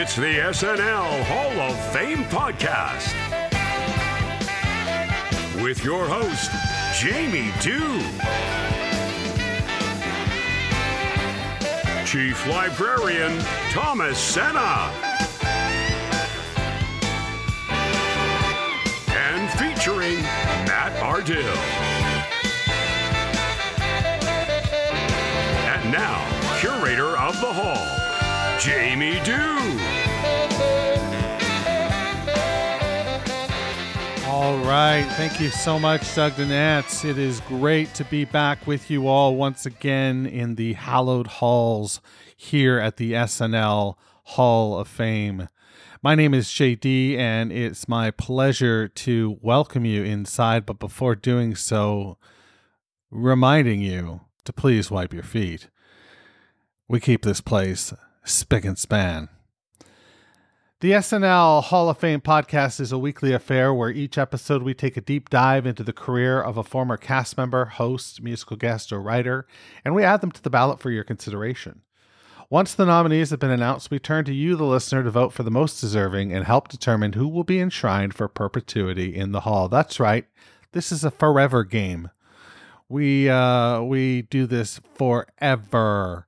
It's the SNL Hall of Fame podcast with your host, Jamie Dew, Chief Librarian Thomas Senna, and featuring Matt Ardill. And now, curator of the hall, Jamie Dew. All right. Thank you so much, Doug Nats. It is great to be back with you all once again in the hallowed halls here at the SNL Hall of Fame. My name is JD, and it's my pleasure to welcome you inside. But before doing so, reminding you to please wipe your feet. We keep this place spick and span. The SNL Hall of Fame podcast is a weekly affair where each episode we take a deep dive into the career of a former cast member, host, musical guest, or writer, and we add them to the ballot for your consideration. Once the nominees have been announced, we turn to you, the listener, to vote for the most deserving and help determine who will be enshrined for perpetuity in the hall. That's right, this is a forever game. We uh, we do this forever.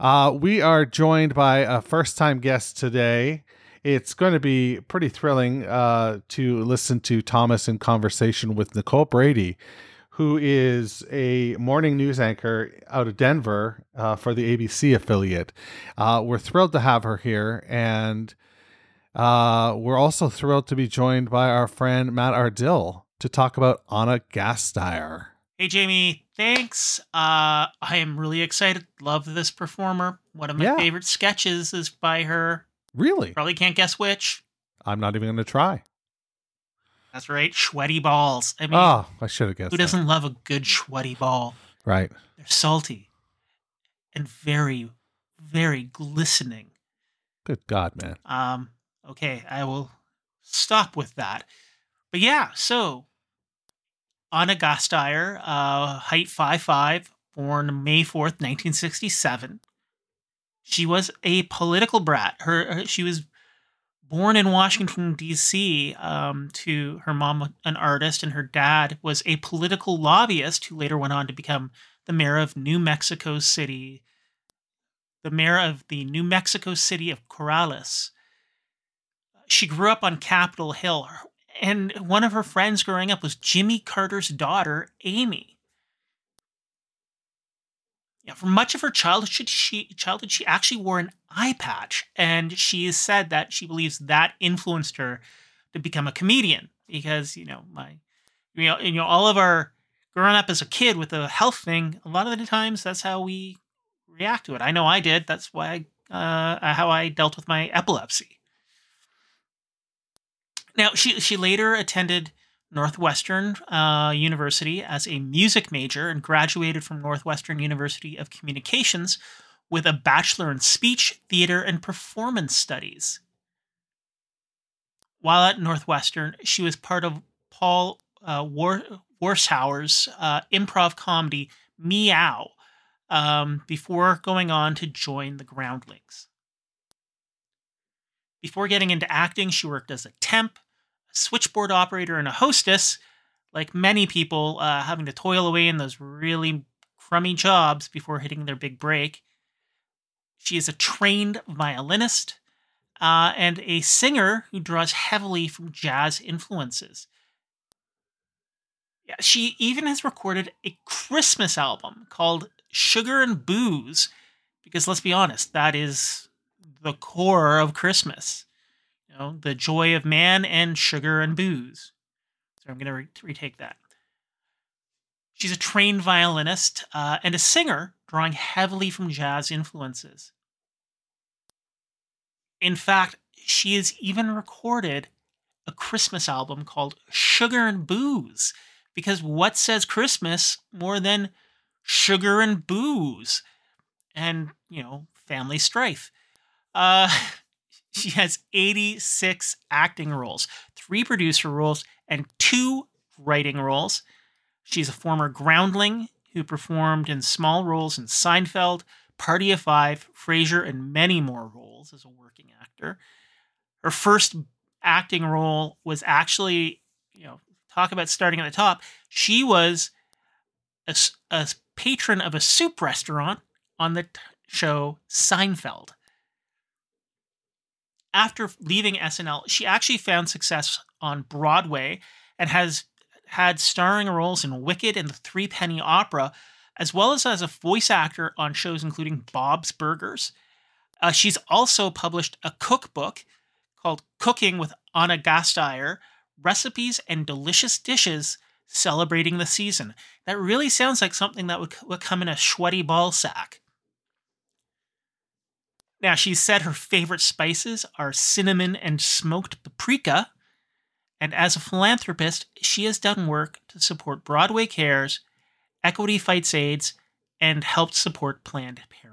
Uh, we are joined by a first time guest today it's going to be pretty thrilling uh, to listen to Thomas in conversation with Nicole Brady, who is a morning news anchor out of Denver uh, for the ABC affiliate. Uh, we're thrilled to have her here, and uh, we're also thrilled to be joined by our friend Matt Ardill to talk about Ana Gasteyer. Hey, Jamie. Thanks. Uh, I am really excited. Love this performer. One of my Yeah. favorite sketches is by her. Really? Probably can't guess which. I'm not even going to try. That's right, sweaty balls. I mean, Oh, I should have guessed. who that. doesn't love a good sweaty ball? Right. They're salty and very, very glistening. Good God, man. Um, okay, I will stop with that. But yeah, so Ana Gasteyer, uh, height 5'5, born May 4th, 1967. She was a political brat. Her, her- she was born in Washington D.C. Um, to her mom, an artist, and her dad was a political lobbyist who later went on to become the mayor of New Mexico City, the mayor of the New Mexico City of Corrales. She grew up on Capitol Hill, and one of her friends growing up was Jimmy Carter's daughter, Amy. Yeah, for much of her childhood, she childhood she actually wore an eye patch, and she has said that she believes that influenced her to become a comedian because you know my, you know, you know all of our growing up as a kid with a health thing. A lot of the times, that's how we react to it. I know I did. That's why I, uh, how I dealt with my epilepsy. Now she she later attended Northwestern uh, University as a music major and graduated from Northwestern University of Communications with a bachelor in speech, theater, and performance studies. While at Northwestern, she was part of Paul uh, War- Warshauer's uh, improv comedy Meow um, before going on to join the Groundlings. Before getting into acting, she worked as a temp, switchboard operator, and a hostess. Like many people, uh, having to toil away in those really crummy jobs before hitting their big break. She is a trained violinist uh, and a singer who draws heavily from jazz influences. Yeah, she even has recorded a Christmas album called Sugar and Booze, because let's be honest, that is the core of Christmas. Know, the joy of man and sugar and booze. So I'm going to re- retake that. She's a trained violinist uh, and a singer, drawing heavily from jazz influences. In fact, she has even recorded a Christmas album called Sugar and Booze, because what says Christmas more than sugar and booze and, you know, family strife? Uh, she has 86 acting roles, three producer roles, and two writing roles. She's a former groundling who performed in small roles in Seinfeld, Party of Five, Frasier, and many more roles as a working actor. Her first acting role was actually, you know, talk about starting at the top. She was a, a patron of a soup restaurant on the t- show Seinfeld. After leaving SNL, she actually found success on Broadway and has had starring roles in Wicked and the Threepenny Opera, as well as as a voice actor on shows including Bob's Burgers. Uh, she's also published a cookbook called Cooking with Ana Gasteyer Recipes and Delicious Dishes Celebrating the Season. That really sounds like something that would, would come in a sweaty ball sack. Now, she said her favorite spices are cinnamon and smoked paprika. And as a philanthropist, she has done work to support Broadway Cares, Equity Fights AIDS, and helped support Planned Parenthood.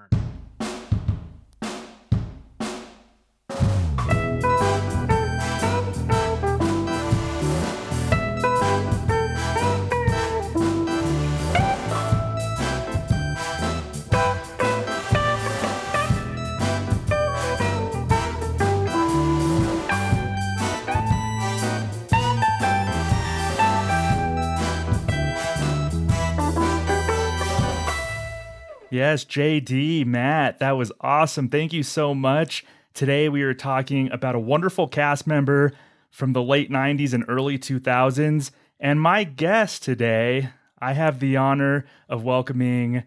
Yes, JD, Matt, that was awesome. Thank you so much. Today we are talking about a wonderful cast member from the late 90s and early 2000s. And my guest today, I have the honor of welcoming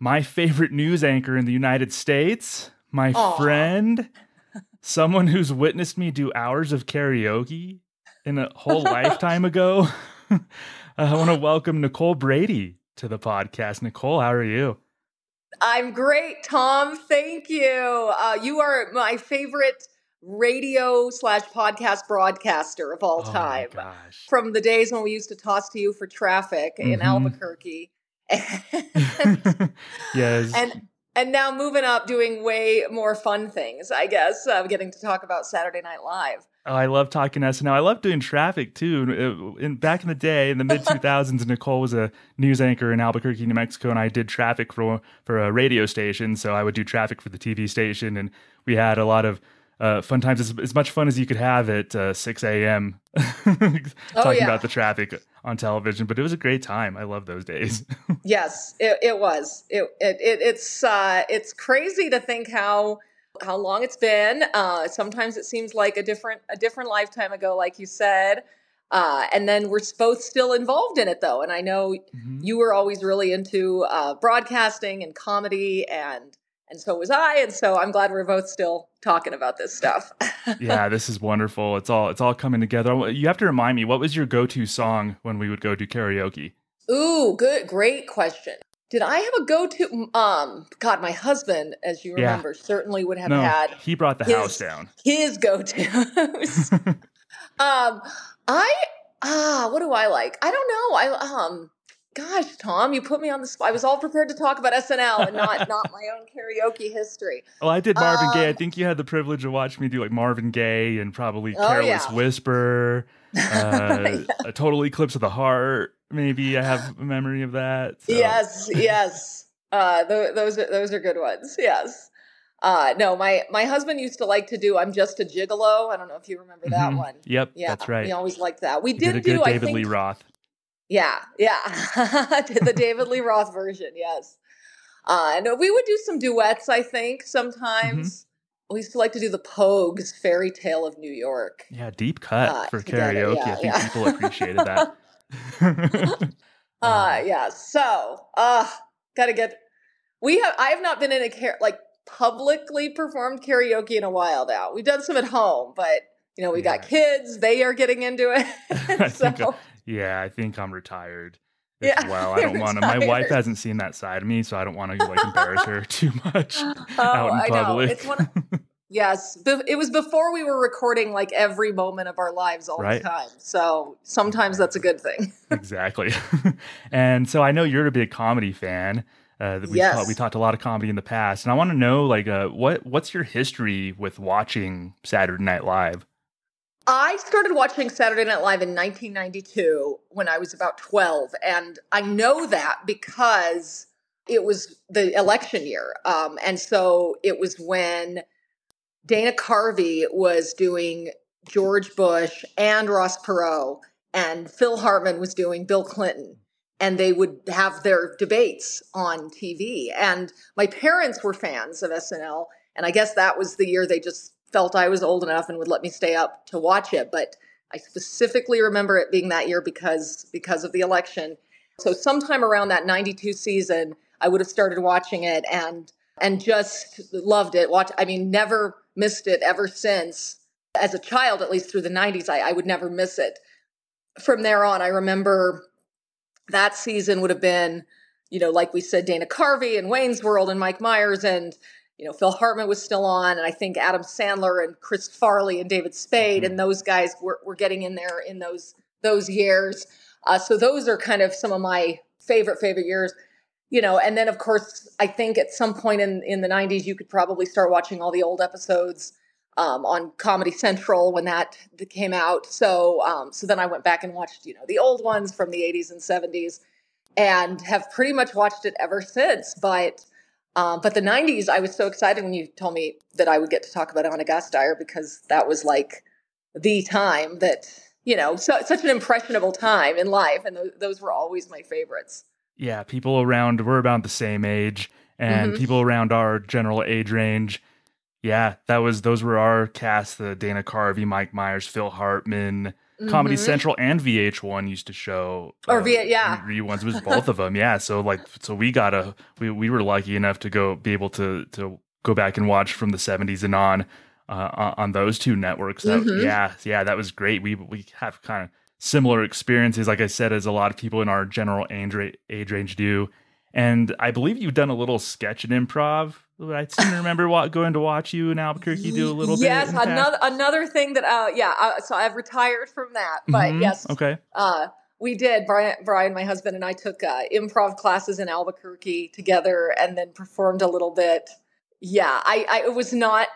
my favorite news anchor in the United States, my Aw. friend, someone who's witnessed me do hours of karaoke in a whole lifetime ago. I want to welcome Nicole Brady to the podcast. Nicole, how are you? I'm great, Tom. Thank you. Uh, you are my favorite radio slash podcast broadcaster of all Oh time. gosh. From the days when we used to toss to you for traffic in Mhm. Albuquerque. yes. and and now moving up doing way more fun things, I guess. Uh, getting to talk about Saturday Night Live. Oh, I love talking to SNL. I love doing traffic too. In back in the day, in the mid 2000s, Nicole was a news anchor in Albuquerque, New Mexico, and I did traffic for for a radio station. So I would do traffic for the TV station, and we had a lot of uh, fun times. As, as much fun as you could have at uh, 6 a.m. talking Oh, yeah. about the traffic on television. But it was a great time. I love those days. Yes, it, it was. It, it, it it's uh, it's crazy to think how how long it's been. Uh, sometimes it seems like a different a different lifetime ago, like you said. Uh, and then we're both still involved in it, though. And I know Mhm. you were always really into uh, broadcasting and comedy, and and so was I. And so I'm glad we're both still talking about this stuff. yeah, this is wonderful. It's all it's all coming together. You have to remind me, what was your go-to song when we would go do karaoke? Ooh, good, great question. Did I have a go-to? Um, God, my husband, as you Yeah. remember, certainly would have no, had he brought the his- house down. his go-tos. um, I ah, what do I like? I don't know. I um, gosh, Tom, you put me on the spot. I was all prepared to talk about SNL and not not my own karaoke history. Well, I did Marvin Gaye. I Um, think you had the privilege of watching me do like Marvin Gaye and probably Oh, Careless yeah. Whisper, uh, a Total Eclipse of the Heart. Maybe I have a memory of that. so- Yes, yes. Uh, th- those are those are good ones. Yes. Uh, no, my my husband used to like to do "I'm Just a Gigolo." I don't know if you remember that Mhm. one. Yep, Yeah, that's right. He always liked that. We did, did do, good I David think, Lee Roth. Yeah, yeah. The David Lee Roth version, yes. Uh, and we would do some duets, I think, sometimes. Mm-hmm. We used to like to do the Pogues Fairy Tale of New York. Yeah, deep cut Uh, for karaoke. yeah, I think yeah. people appreciated that. Uh, yeah. So, uh, gotta get. We have. I have not been in a car- like publicly performed karaoke in a while now. We've done some at home, but you know, we got kids. They are getting into it. so, think, uh, yeah, I think I'm retired. Yeah, well. I don't want to. My wife hasn't seen that side of me, so I don't want to like embarrass her too much Oh, out in I know. public. It's one. Yes, it was before we were recording like every moment of our lives all Right. the time. So sometimes that's a good thing. exactly. and so I know you're a big comedy fan. Uh, we Yes. talked, we talked a lot of comedy in the past, and I want to know like uh, what what's your history with watching Saturday Night Live? I started watching Saturday Night Live in 1992 when I was about 12. And I know that because it was the election year. Um, and so it was when Dana Carvey was doing George Bush and Ross Perot, and Phil Hartman was doing Bill Clinton. And they would have their debates on TV. And my parents were fans of SNL. And I guess that was the year they just felt I was old enough and would let me stay up to watch it. But I specifically remember it being that year because because of the election. So sometime around that 92 season, I would have started watching it and and just loved it. Watch I mean, never missed it ever since. As a child, at least through the 90s, I, I would never miss it. From there on, I remember that season would have been, you know, like we said, Dana Carvey and Wayne's World and Mike Myers and you know, Phil Hartman was still on, and I think Adam Sandler and Chris Farley and David Spade and those guys were, were getting in there in those those years. Uh, so those are kind of some of my favorite favorite years. You know, and then of course I think at some point in in the '90s you could probably start watching all the old episodes um, on Comedy Central when that came out. So um, so then I went back and watched you know the old ones from the '80s and '70s, and have pretty much watched it ever since. But um, but the 90s, I was so excited when you told me that I would get to talk about Ana Gasteyer because that was like the time that, you know, so, such an impressionable time in life. And those, those were always my favorites. Yeah, people around we're about the same age, and Mhm. people around our general age range. Yeah, that was those were our cast: the Dana Carvey, Mike Myers, Phil Hartman. Comedy Mhm. Central and VH1 used to show uh, Or V- yeah. reruns was both of them. Yeah, so like so we got a we we were lucky enough to go be able to to go back and watch from the 70s and on uh, on- those two networks. That, Mhm. Yeah, yeah, that was great. We we have kind of similar experiences, like I said, as a lot of people in our general age age range do. And I believe you've done a little sketch and improv. I seem to remember wa- going to watch you in Albuquerque do a little yes, bit. past. another another thing that uh yeah, uh, so I've retired from that. But Mhm. yes, Okay. uh we did. Brian, Brian, my husband, and I took uh, improv classes in Albuquerque together, and then performed a little bit. Yeah, I, I it was not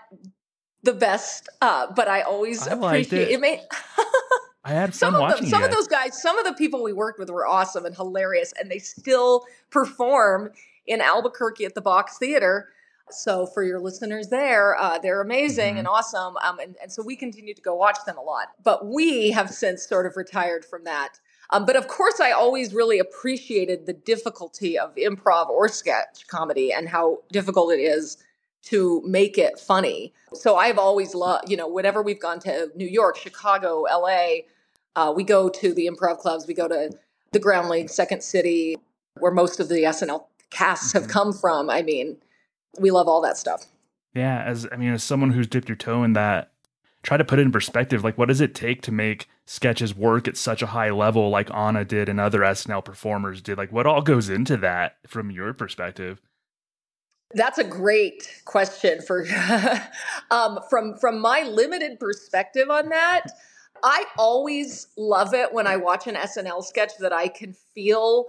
the best, uh, but I always I appreciate it. it. Made, I had some of them, some it. of those guys, some of the people we worked with were awesome and hilarious, and they still perform in Albuquerque at the Box Theater. So for your listeners there, uh, they're amazing Mhm. and awesome, um, and, and so we continue to go watch them a lot. But we have since sort of retired from that. Um, but of course, I always really appreciated the difficulty of improv or sketch comedy and how difficult it is to make it funny. So I've always loved, you know, whenever we've gone to New York, Chicago, LA, uh, we go to the improv clubs, we go to the Groundling, Second City, where most of the SNL casts have Mhm. come from. I mean, we love all that stuff. Yeah, as I mean, as someone who's dipped your toe in that, try to put it in perspective. Like, what does it take to make sketches work at such a high level, like Ana did and other SNL performers did? Like, what all goes into that from your perspective? That's a great question for um, from from my limited perspective on that. I always love it when I watch an SNL sketch that I can feel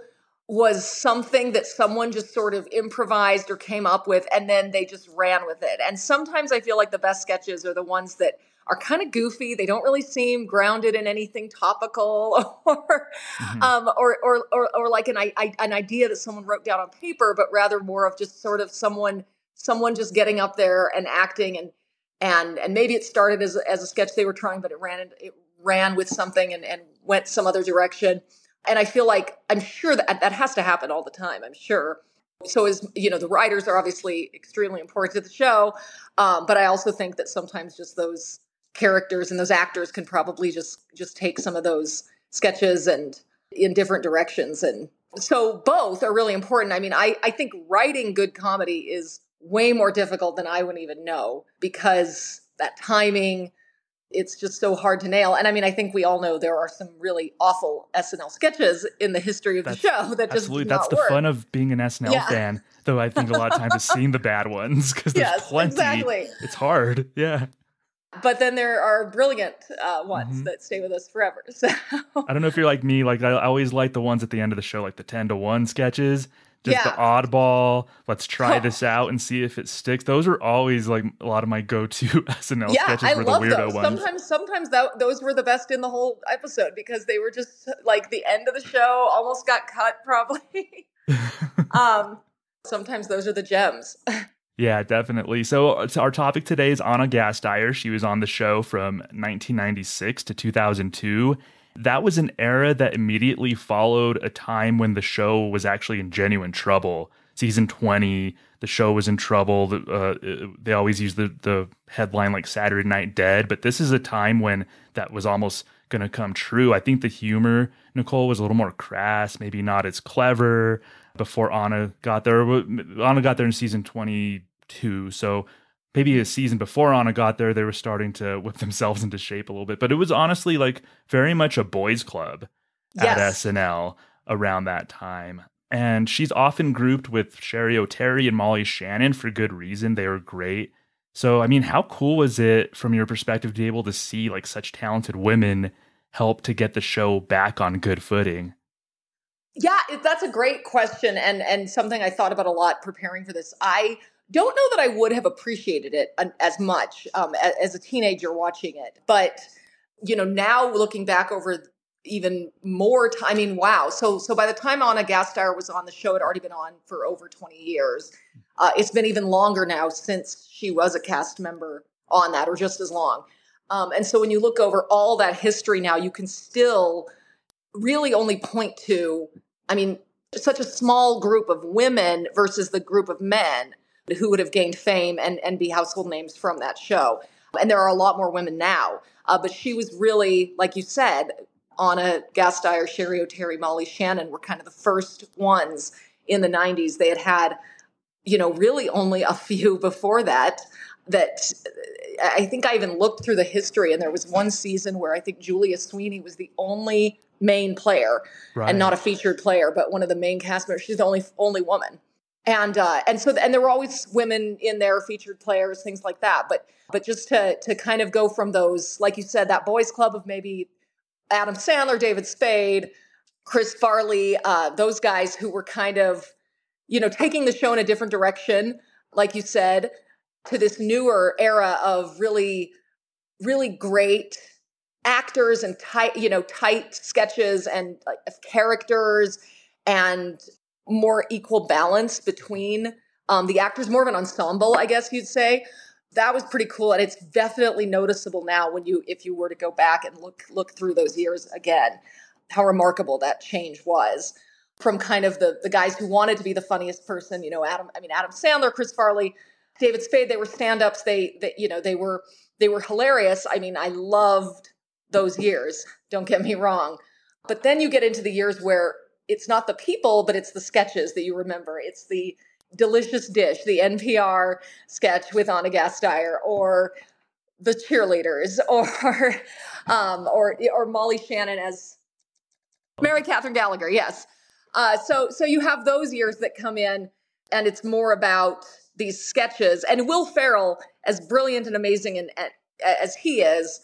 was something that someone just sort of improvised or came up with and then they just ran with it. And sometimes I feel like the best sketches are the ones that are kind of goofy. They don't really seem grounded in anything topical or Mhm. um, or, or, or, or like an, I, an idea that someone wrote down on paper, but rather more of just sort of someone, someone just getting up there and acting and, and, and maybe it started as, a- as a sketch they were trying, but it ran, it ran with something and, and went some other direction. And I feel like I'm sure that that has to happen all the time. I'm sure. So as you know, the writers are obviously extremely important to the show, um, but I also think that sometimes just those characters and those actors can probably just just take some of those sketches and in different directions and so both are really important i mean i i think writing good comedy is way more difficult than i would even know because that timing it's just so hard to nail. And I mean, I think we all know there are some really awful SNL sketches in the history of That's- the show that just Absolutely. That's the work. fun of being an SNL Yeah. fan. Though I think a lot of times it's seeing the bad ones because there's Yes, plenty. exactly. It's hard. Yeah. But then there are brilliant uh, ones Mhm. that stay with us forever. So I don't know if you're like me. Like I always like the ones at the end of the show, like the ten to one sketches. Just the oddball. Let's try this out and see if it sticks. Those are always like a lot of my go-to SNL yeah, sketches I were the weirdo those. ones. Sometimes, sometimes that, those were the best in the whole episode because they were just like the end of the show. Almost got cut, probably. um, sometimes those are the gems. Yeah, definitely. So, uh, our topic today is Ana Gasteyer. She was on the show from 1996 to 2002. That was an era that immediately followed a time when the show was actually in genuine trouble. Season 20, the show was in trouble. Uh, they always use the, the headline like Saturday Night Dead, but this is a time when that was almost going to come true. I think the humor, Nicole, was a little more crass, maybe not as clever before Ana got there. Ana got there in season 22. So maybe a season before Ana got there, they were starting to whip themselves into shape a little bit. But it was honestly like very much a boys' club at Yes. SNL around that time. And she's often grouped with Cheri Oteri and Molly Shannon for good reason. They were great. So, I mean, how cool was it from your perspective to be able to see like such talented women help to get the show back on good footing? Yeah, it, that's a great question, and and something I thought about a lot preparing for this. I don't know that I would have appreciated it as much um, a- as a teenager watching it, but you know, now looking back over even more time. I mean, wow. So so by the time Ana Gasteyer was on the show, had already been on for over twenty years. Uh, it's been even longer now since she was a cast member on that, or just as long. Um, and so when you look over all that history now, you can still really only point to, I mean, such a small group of women versus the group of men who would have gained fame and, and be household names from that show. And there are a lot more women now. Uh, but she was really, like you said, Ana Gasteyer, Cheri Oteri, Molly Shannon were kind of the first ones in the 90s. They had had, you know, really only a few before that. That I think I even looked through the history, and there was one season where I think Julia Sweeney was the only main player Right. and not a featured player, but one of the main cast members. She's the only only woman, and uh, and so and there were always women in there, featured players, things like that. But but just to to kind of go from those, like you said, that boys' club of maybe Adam Sandler, David Spade, Chris Farley, uh, those guys who were kind of you know taking the show in a different direction, like you said, to this newer era of really really great actors and tight you know tight sketches and like characters and more equal balance between um, the actors more of an ensemble i guess you'd say. That was pretty cool and it's definitely noticeable now when you if you were to go back and look look through those years again how remarkable that change was from kind of the the guys who wanted to be the funniest person you know adam i mean adam sandler chris farley david spade they were stand-ups they, they you know they were they were hilarious. I mean i loved those years don't get me wrong. But then you get into the years where it's not the people but it's the sketches that you remember. It's the delicious dish the npr sketch with ana gasteyer or the cheerleaders or um, or or molly shannon as mary catherine gallagher yes. Uh, so so you have those years that come in and it's more about these sketches. And will ferrell as brilliant and amazing and, and as he is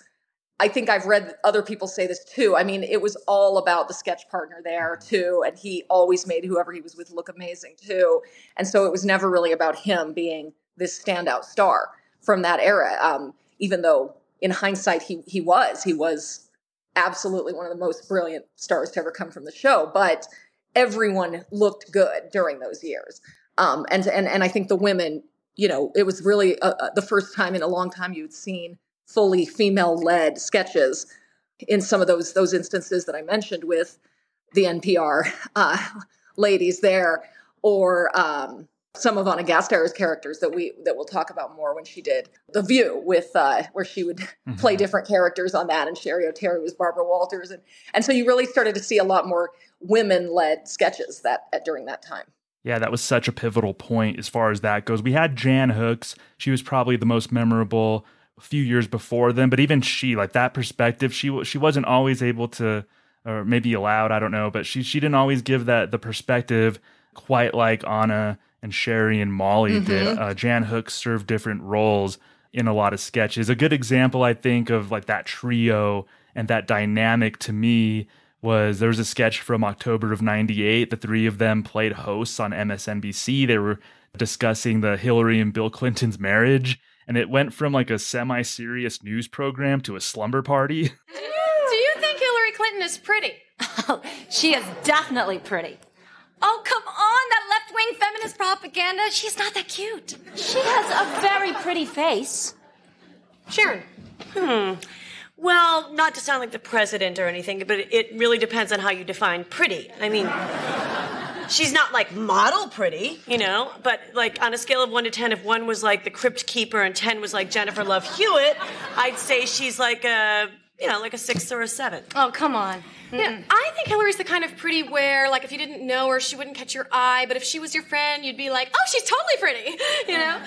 I think I've read other people say this too. I mean, it was all about the sketch partner there too, and he always made whoever he was with look amazing too. And so it was never really about him being this standout star from that era. Um, even though in hindsight he he was he was absolutely one of the most brilliant stars to ever come from the show. But everyone looked good during those years, um, and and and I think the women, you know, it was really uh, uh, the first time in a long time you'd seen fully female led sketches in some of those those instances that I mentioned with the NPR uh, ladies there, or um, some of Ana Gasteyer's characters that we that we'll talk about more when she did The View with uh, where she would play different characters on that, and Cheri Oteri was Barbara Walters, and and so you really started to see a lot more women led sketches that at, during that time. Yeah, that was such a pivotal point as far as that goes. We had Jan Hooks. She was probably the most memorable a few years before them, but even she, like that perspective, she she wasn't always able to, or maybe allowed, I don't know, but she she didn't always give that the perspective quite like Ana and Cheri and Molly mm-hmm. did. Uh, Jan Hooks served different roles in a lot of sketches. A good example, I think, of like that trio and that dynamic to me was there was a sketch from October of 98. The three of them played hosts on MSNBC. They were discussing the Hillary and Bill Clinton's marriage. And it went from like a semi serious news program to a slumber party. Do you think Hillary Clinton is pretty? Oh, she is definitely pretty. Oh, come on, that left wing feminist propaganda. She's not that cute. She has a very pretty face. Sharon. Hmm. Well, not to sound like the president or anything, but it really depends on how you define pretty. I mean, she's not like model pretty, you know, but like on a scale of one to 10, if one was like the crypt keeper and 10 was like Jennifer Love Hewitt, I'd say she's like a, you know, like a six or a seven. Oh, come on. Yeah, I think Hillary's the kind of pretty where, like, if you didn't know her, she wouldn't catch your eye, but if she was your friend, you'd be like, oh, she's totally pretty, you know?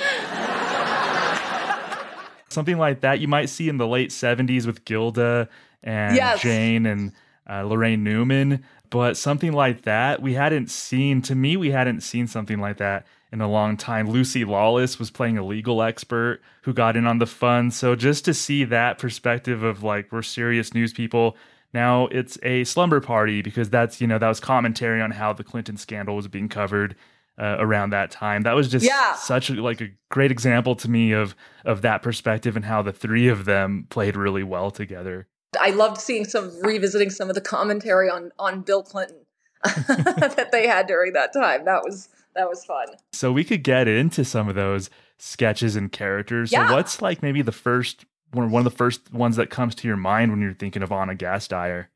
Something like that you might see in the late 70s with Gilda and yes. Jane and uh, Laraine Newman. But something like that, we hadn't seen, to me, we hadn't seen something like that in a long time. Lucy Lawless was playing a legal expert who got in on the fun. So just to see that perspective of like, we're serious news people now it's a slumber party because that's, you know, that was commentary on how the Clinton scandal was being covered uh, around that time. That was just yeah. such a, like a great example to me of of that perspective and how the three of them played really well together. I loved seeing some revisiting some of the commentary on on Bill Clinton that they had during that time. That was that was fun. So we could get into some of those sketches and characters. Yeah. So what's like maybe the first one one of the first ones that comes to your mind when you're thinking of Ana Gasteyer?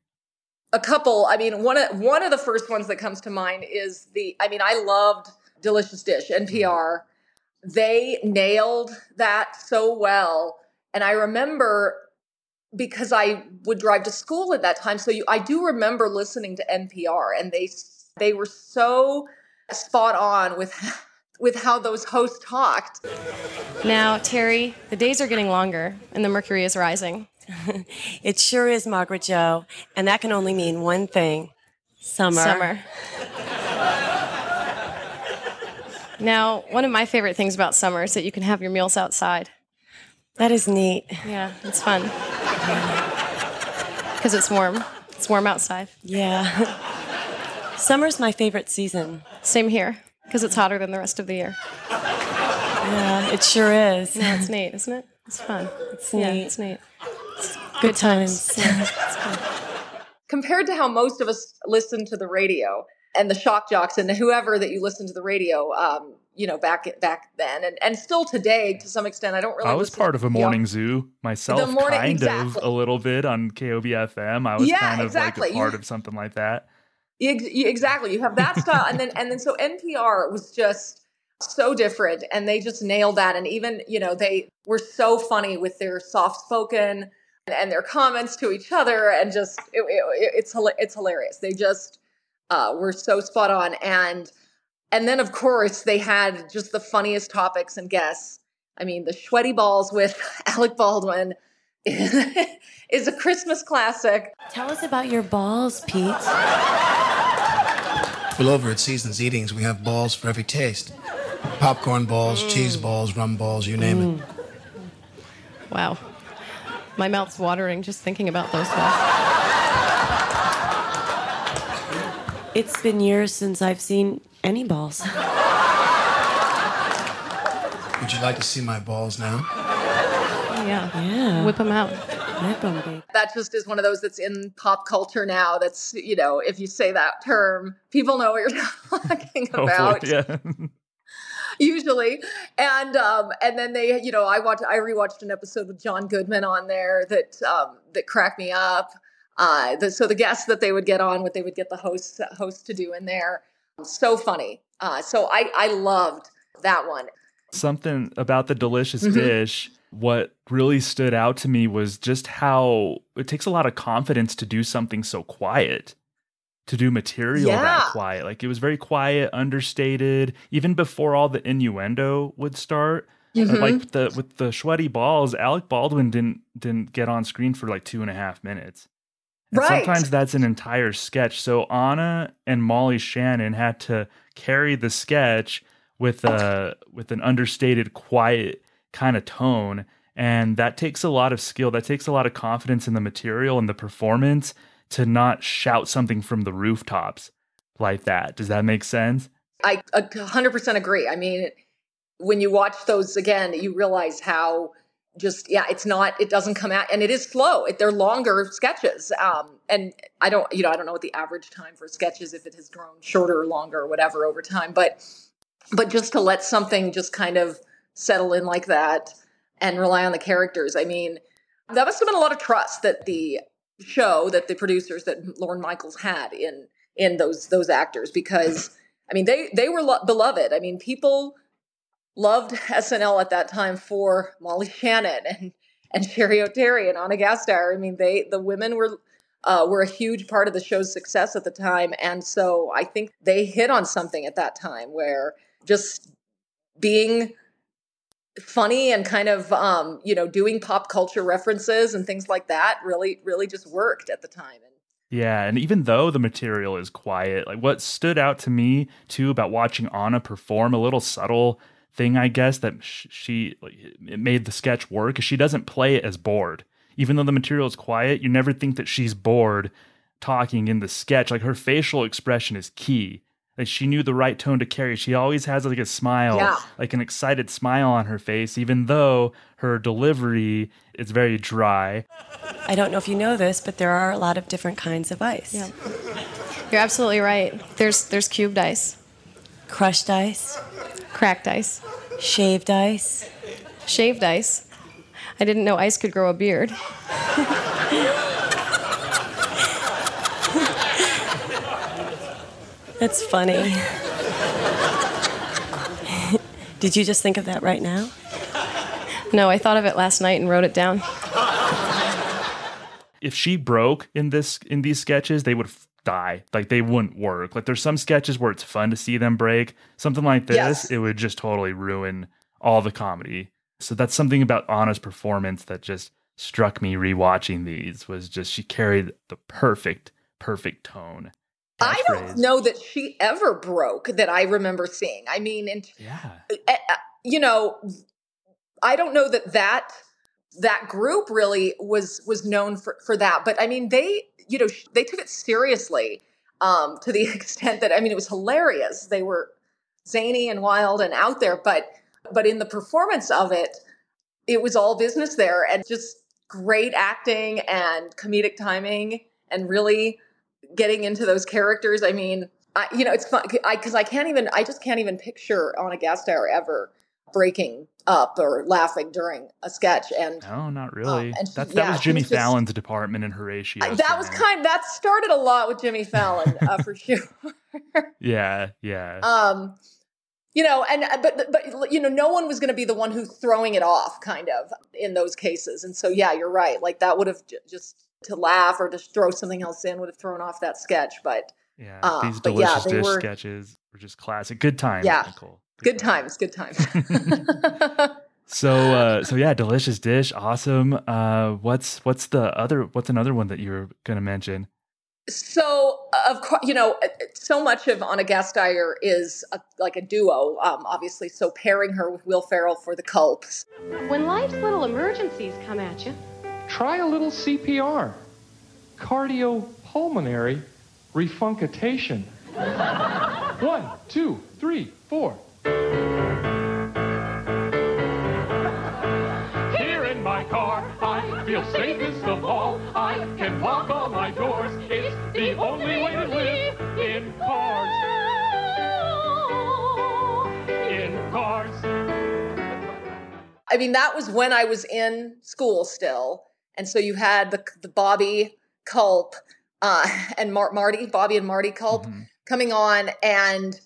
A couple. I mean, one of one of the first ones that comes to mind is the. I mean, I loved Delicious Dish NPR. Mm-hmm. They nailed that so well, and I remember because I would drive to school at that time. So you, I do remember listening to NPR, and they they were so spot on with with how those hosts talked. Now, Terry, the days are getting longer and the mercury is rising. it sure is, Margaret Jo, and that can only mean one thing summer. Summer. now, one of my favorite things about summer is that you can have your meals outside. That is neat. Yeah, it's fun. Because it's warm. It's warm outside. Yeah. Summer's my favorite season. Same here because it's hotter than the rest of the year. Yeah, it sure is. Yeah, it's neat, isn't it? It's fun. It's yeah, neat. It's neat. It's good, times. times. Yeah, it's Compared to how most of us listen to the radio and the shock jocks and whoever that you listen to the radio, um, you know, back back then and, and still today to some extent, I don't really. I was part of a morning zoo myself, morning, kind exactly. of a little bit on KOB FM. I was yeah, kind of exactly. like a part of something like that. Exactly. You have that style, and then and then so NPR was just so different, and they just nailed that. And even you know they were so funny with their soft spoken and their comments to each other, and just it, it, it's it's hilarious. They just uh, were so spot on, and and then of course they had just the funniest topics and guests. I mean, the sweaty balls with Alec Baldwin is a Christmas classic. Tell us about your balls, Pete. Well, over at Seasons Eatings, we have balls for every taste popcorn balls, mm. cheese balls, rum balls, you name mm. it. Wow. My mouth's watering just thinking about those balls. It's been years since I've seen any balls. Would you like to see my balls now? Yeah. Yeah. Whip them out. Whip them, babe. That just is one of those that's in pop culture now. That's, you know, if you say that term, people know what you're talking about. yeah. Usually, and um, and then they, you know, I watched, I rewatched an episode with John Goodman on there that um, that cracked me up. Uh, the, so the guests that they would get on, what they would get the host host to do in there, so funny. Uh, so I I loved that one. Something about the delicious mm-hmm. dish what really stood out to me was just how it takes a lot of confidence to do something so quiet to do material yeah. that quiet like it was very quiet understated even before all the innuendo would start Mhm. Like with the with the sweaty balls, Alec Baldwin didn't didn't get on screen for like two and a half minutes. And Right. Sometimes that's an entire sketch. So Ana and Molly Shannon had to carry the sketch with a with an understated, quiet kind of tone, and that takes a lot of skill. That takes a lot of confidence in the material and the performance to not shout something from the rooftops like that. Does that make sense? I a 100% agree. I mean, when you watch those again, you realize how just yeah, it's not it doesn't come out and it is slow. It, they're longer sketches. Um and I don't you know, I don't know what the average time for sketches if it has grown shorter or longer or whatever over time, but but just to let something just kind of settle in like that and rely on the characters. I mean, that must have been a lot of trust that the show that the producers that Lorne Michaels had in in those those actors because I mean they they were lo- beloved. I mean people loved SNL at that time for Molly Shannon and and Cheri Oteri and Ana Gasteyer. I mean they the women were uh, were a huge part of the show's success at the time, and so I think they hit on something at that time where just being funny and kind of um, you know doing pop culture references and things like that really really just worked at the time. And Yeah, and even though the material is quiet, like what stood out to me too about watching Ana perform a little subtle thing, I guess that she it made the sketch work is she doesn't play it as bored. Even though the material is quiet, you never think that she's bored talking in the sketch. Like her facial expression is key. Like she knew the right tone to carry. She always has like a smile, Yeah. like an excited smile on her face, even though her delivery is very dry. I don't know if you know this, but there are a lot of different kinds of ice. Yeah. You're absolutely right. There's there's cubed ice, Crushed ice, cracked ice, shaved ice. shaved ice. I didn't know ice could grow a beard. That's funny. Did you just think of that right now? No, I thought of it last night and wrote it down. if she broke in this in these sketches, they would f- die. Like they wouldn't work. Like there's some sketches where it's fun to see them break. Something like this, Yes. it would just totally ruin all the comedy. So that's something about Ana's performance that just struck me rewatching these was just she carried the perfect, perfect tone. I don't Catchphrase. know that she ever broke that I remember seeing. I mean, and Yeah. uh, uh, you know, I don't know that that that group really was was known for for that. But I mean, they you know they took it seriously um, to the extent that I mean, it was hilarious. They were zany and wild and out there, but but in the performance of it, it was all business there and just great acting and comedic timing and really getting into those characters. I mean, I, you know, it's fun because I, can't even, I just can't even picture Ana Gasteyer ever breaking up or laughing during a sketch. And No, not really. and she- That's, yeah, that was Jimmy was just- Fallon's department in Horatio. I- that was kind, that started a lot with Jimmy Fallon uh, for sure. Yeah, yeah. um, you know, and uh, but but you know, no one was going to be the one who's throwing it off, kind of in those cases. And so, yeah, you're right. Like that would have j- just to laugh or just throw something else in would have thrown off that sketch. But yeah, uh, these but yeah, delicious dish were- sketches were just classic. Good times, Yeah. Nicole. Good times, good times. So uh so yeah, delicious dish, awesome. Uh what's what's the other what's another one that you're gonna mention? So, of course, you know, uh, so much of Ana Gasteyer is a, like a duo, um, obviously. So, pairing her with Will Ferrell for the Culps. When life's little emergencies come at you, Try a little CPR. Cardiopulmonary refuncation. One, two, three, four. Here in my car, I feel safest of all. I can lock all my doors. It's the only way to live in cars. In cars. I mean, that was when I was in school still. And so you had the, the Bobby Culp uh, and Mar- Marty, Bobby and Marty Culp coming on and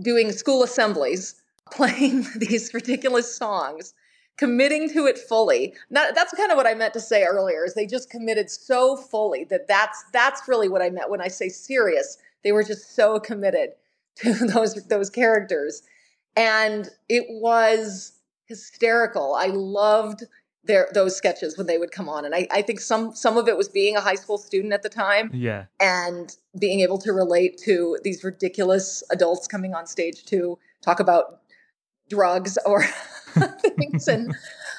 doing school assemblies, playing these ridiculous songs, committing to it fully. That, that's kind of what I meant to say earlier. Is they just committed so fully that that's that's really what I meant when I say serious. They were just so committed to those those characters, and it was hysterical. I loved their those sketches when they would come on, and I, I think some some of it was being a high school student at the time Yeah. and being able to relate to these ridiculous adults coming on stage to talk about drugs or things and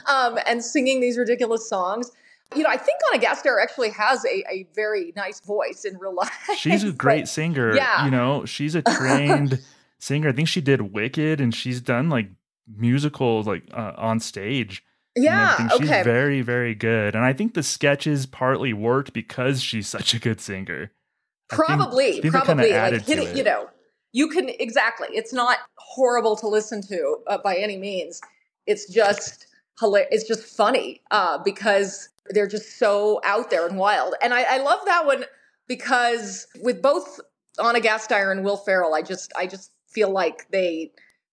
um, and singing these ridiculous songs. You know, I think Ana Gasteyer actually has a, a very nice voice in real life. She's a great singer. Yeah. You know, she's a trained singer. I think she did Wicked and she's done like musicals like uh, on stage. Yeah. She's okay. very, very good. And I think the sketches partly worked because she's such a good singer. I think- probably, I think that kinda probably added like hit to it, You know, you can exactly. It's not horrible to listen to uh, by any means. It's just hilarious. It's just funny uh, because they're just so out there and wild. And I, I love that one because with both Ana Gasteyer and Will Ferrell, I just I just feel like they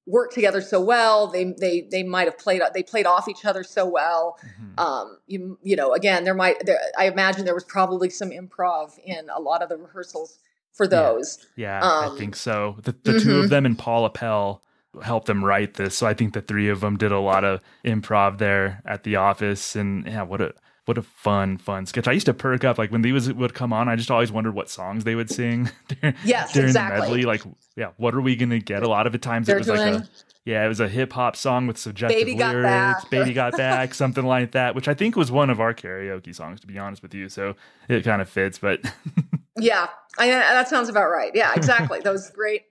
work together so well. They they they might have played they played off each other so well. Mm-hmm. Um, you you know again there might there, I imagine there was probably some improv in a lot of the rehearsals for those. Yeah, Um, I think so. The, the two mhm. of them and Paula Pell helped them write this. So I think the three of them did a lot of improv there at the office. And yeah, what a what a fun, fun sketch. I used to perk up like when these would come on. I just always wondered what songs they would sing during, Yes, during exactly. the medley. Like, yeah, what are we gonna get? A lot of the times They're it was like a yeah, it was a hip hop song with suggestive Baby lyrics. Back. Baby got back, something like that, which I think was one of our karaoke songs. To be honest with you, so it kind of fits. But Yeah, I, that sounds about right. Yeah, exactly. Those great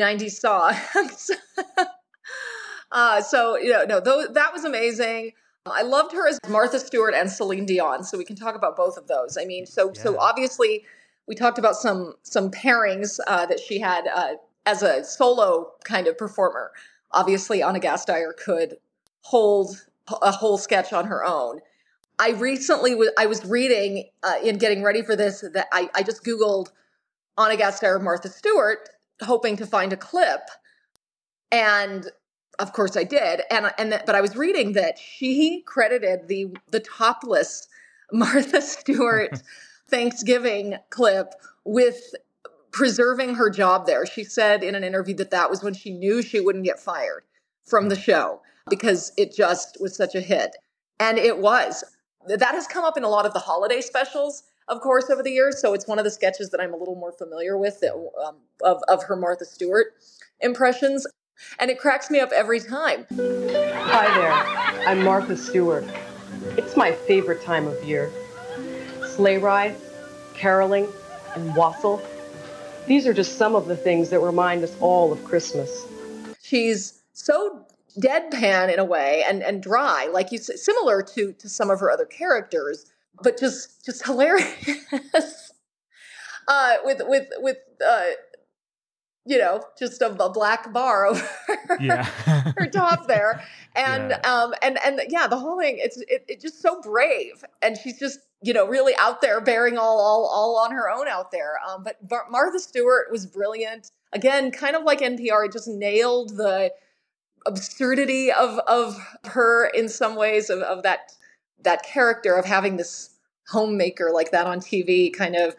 '90s songs. uh, so you know, no, those, that was amazing. I loved her as Martha Stewart and Celine Dion. So we can talk about both of those. I mean, so so obviously we talked about some some pairings uh, that she had uh, as a solo kind of performer. Obviously, Ana Gasteyer could hold a whole sketch on her own. I recently was I was reading uh, in getting ready for this that I, I just googled Ana Gasteyer Martha Stewart, hoping to find a clip, and of course I did. And and that, but I was reading that she credited the the topless Martha Stewart Thanksgiving clip with preserving her job there. She said in an interview that that was when she knew she wouldn't get fired from the show because it just was such a hit. And it was. That has come up in a lot of the holiday specials, of course, over the years. So it's one of the sketches that I'm a little more familiar with that, um, of, of her Martha Stewart impressions. And it cracks me up every time. Hi there, I'm Martha Stewart. It's my favorite time of year. Sleigh ride, caroling, and wassail. These are just some of the things that remind us all of Christmas. She's so deadpan in a way and, and dry, like you said, similar to, to some of her other characters, but just just hilarious. uh, with with with uh, you know, just a, a black bar over yeah, her top there, and um, and and yeah, the whole thing it's it, it just so brave, and she's just you know really out there, bearing all all all on her own out there. Um, but Mar- Martha Stewart was brilliant. Again, kind of like NPR, it just nailed the absurdity of of her in some ways of, of that that character of having this homemaker like that on TV, kind of.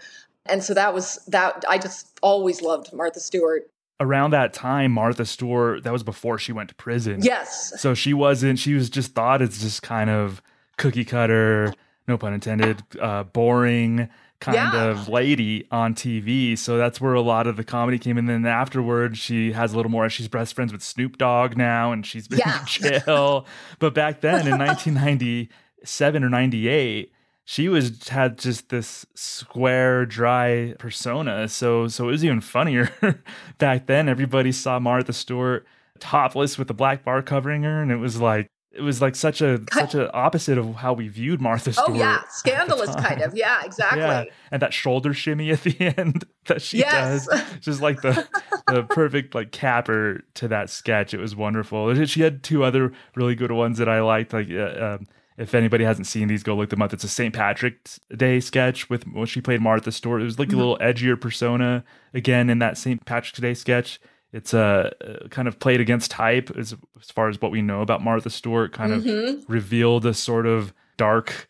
And so that was that. I just always loved Martha Stewart. around that time, Martha Stewart, that was before she went to prison. Yes. So she wasn't, she was just thought as just kind of cookie cutter, no pun intended, uh, boring kind Yeah. of lady on TV. So that's where a lot of the comedy came. And then afterward she has a little more, she's best friends with Snoop Dogg now, and she's been Yeah. in jail. but back then in 1997 or 98, she was had just this square dry persona so so it was even funnier back then everybody saw martha stewart topless with the black bar covering her and it was like it was like such a such an opposite of how we viewed martha stewart Oh yeah, scandalous kind of. Yeah, exactly. Yeah, and that shoulder shimmy at the end that she Yes. does, just like the the perfect like capper to that sketch. It was wonderful. She had two other really good ones that I liked. Like, uh, um, if anybody hasn't seen these, go look them up. It's a St. Patrick's Day sketch with when she played Martha Stewart. It was like Mhm. a little edgier persona again in that St. Patrick's Day sketch. It's uh, uh, kind of played against type as, as far as what we know about Martha Stewart. Kind Mhm. of revealed a sort of dark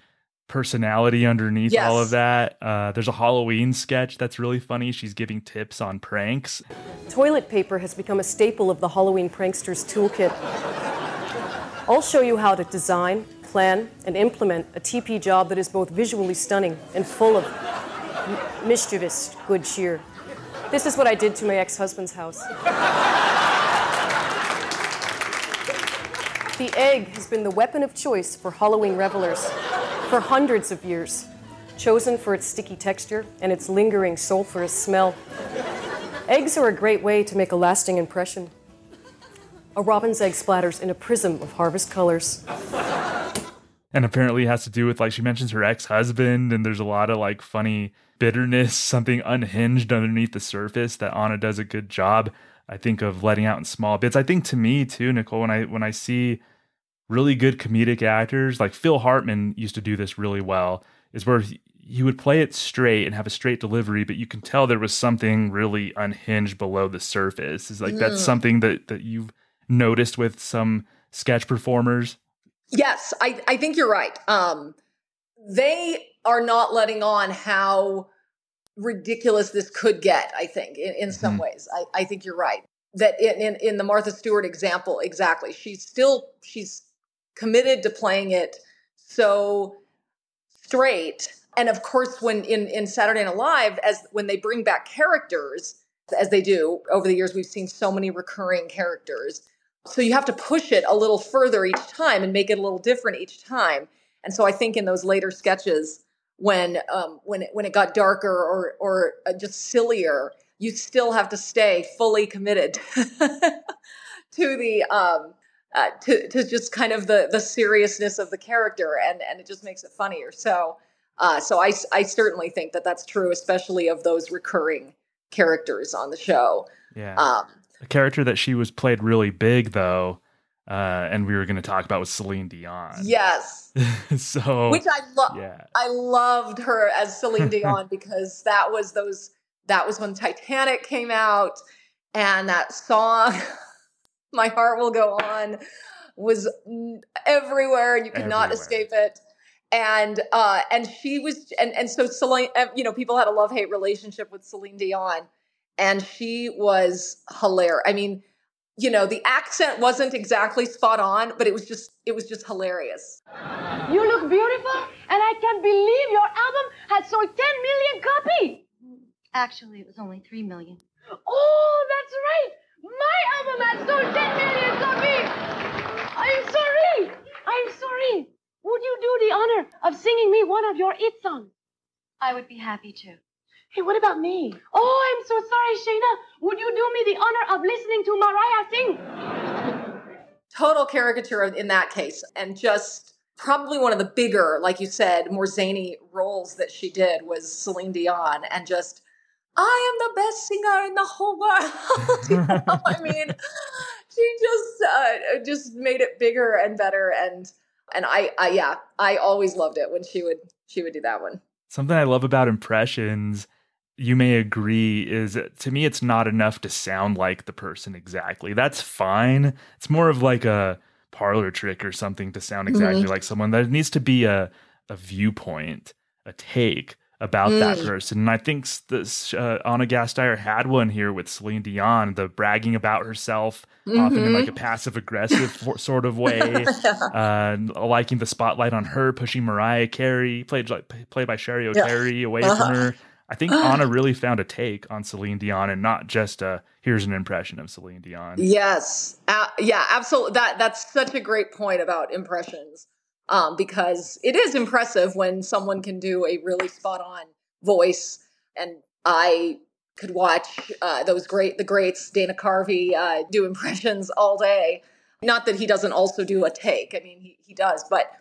personality underneath all of that. Uh, there's a Halloween sketch that's really funny. She's giving tips on pranks. Toilet paper has become a staple of the Halloween pranksters toolkit. I'll show you how to design, plan, and implement a TP job that is both visually stunning and full of m- mischievous good cheer. This is what I did to my ex husband's house. The egg has been the weapon of choice for Halloween revelers for hundreds of years, chosen for its sticky texture and its lingering sulfurous smell. Eggs are a great way to make a lasting impression. A robin's egg splatters in a prism of harvest colors. And apparently it has to do with like she mentions her ex-husband and there's a lot of like funny bitterness something unhinged underneath the surface that ana does a good job i think of letting out in small bits. I think to me too nicole when i when i see really good comedic actors like phil hartman used to do this really well is where he, he would play it straight and have a straight delivery but you can tell there was something really unhinged below the surface. Is like that's Mm. something that that you've noticed with some sketch performers Yes, I, I think you're right. Um, they are not letting on how ridiculous this could get, I think, in, in some ways. I, I think you're right. That in, in, in the Martha Stewart example, exactly. She's still she's committed to playing it so straight. And of course, when in, in Saturday Night Live, as when they bring back characters, as they do over the years, we've seen so many recurring characters. So you have to push it a little further each time and make it a little different each time. And so I think in those later sketches, when um, when it, when it got darker or or uh, just sillier, you still have to stay fully committed to the um, uh, to to just kind of the the seriousness of the character, and and it just makes it funnier. So uh, so I I certainly think that that's true, especially of those recurring characters on the show. Yeah. Um, a character that she was played really big though, uh, and we were going to talk about was Celine Dion. yes. so which I love. yeah. I loved her as Celine Dion because that was those. That was when Titanic came out, and that song, "My Heart Will Go On," was everywhere, and you could not escape it. And uh, and she was, and and so Celine, uh, you know, people had a love hate relationship with Celine Dion, and she was hilarious. I mean, you know, the accent wasn't exactly spot on, but it was just it was just hilarious. You look beautiful, and I can't believe your album has sold 10 million copies. Actually, it was only three million. Oh, that's right. My album has sold 10 million copies. I'm sorry. I'm sorry. Would you do the honor of singing me one of your hit songs? I would be happy to. Hey, what about me? Oh, I'm so sorry, Shayna. Would you do me the honor of listening to Mariah sing? total caricature in that case and just probably one of the bigger like you said more zany roles that she did was celine dion and just i am the best singer in the whole world You know, i mean she just uh, just made it bigger and better and and I, I yeah i always loved it when she would she would do that one Something I love about impressions, you may agree, is to me it's not enough to sound like the person exactly. That's fine. It's more of like a parlor trick or something to sound exactly Mhm. like someone. There needs to be a a viewpoint, a take about that Mm. person. And I think this uh, Ana Gasteyer had one here with Celine Dion, the bragging about herself, often in like a passive aggressive sort of way, uh, liking the spotlight on her, pushing Mariah Carey, played like played by Cheri Yeah. Away Uh-huh. from her. I think Ana really found a take on Celine Dion, and not just a here's an impression of Celine Dion. Yes. Uh, yeah, absolutely. That that's such a great point about impressions. Um, because it is impressive when someone can do a really spot on voice. And I could watch uh, those great the greats, Dana Carvey, uh, do impressions all day. Not that he doesn't also do a take. I mean, he, he does, but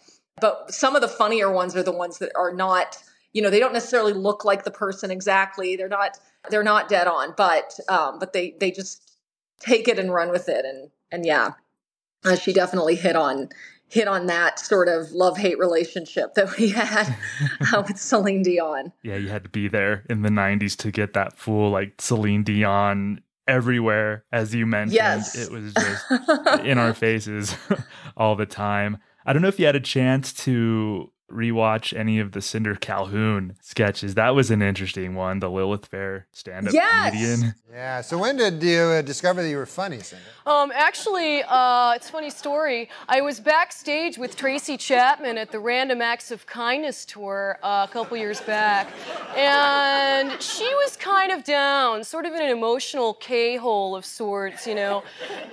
but some of the funnier ones are the ones that are not you know they don't necessarily look like the person exactly they're not they're not dead on but um but they they just take it and run with it and and yeah uh, she definitely hit on hit on that sort of love hate relationship that we had uh, with Celine Dion Yeah, you had to be there in the '90s to get that full like Celine Dion everywhere, as you mentioned. Yes. It was just in our faces all the time. I don't know if you had a chance to rewatch any of the Cinder Calhoun sketches. That was an interesting one. The Lilith Fair stand-up Yes! comedian. Yeah. So when did you uh, discover that you were funny, Cinder? Um, actually, uh, it's a funny story. I was backstage with Tracy Chapman at the Random Acts of Kindness tour uh, a couple years back, and she was kind of down, sort of in an emotional K-hole of sorts, you know.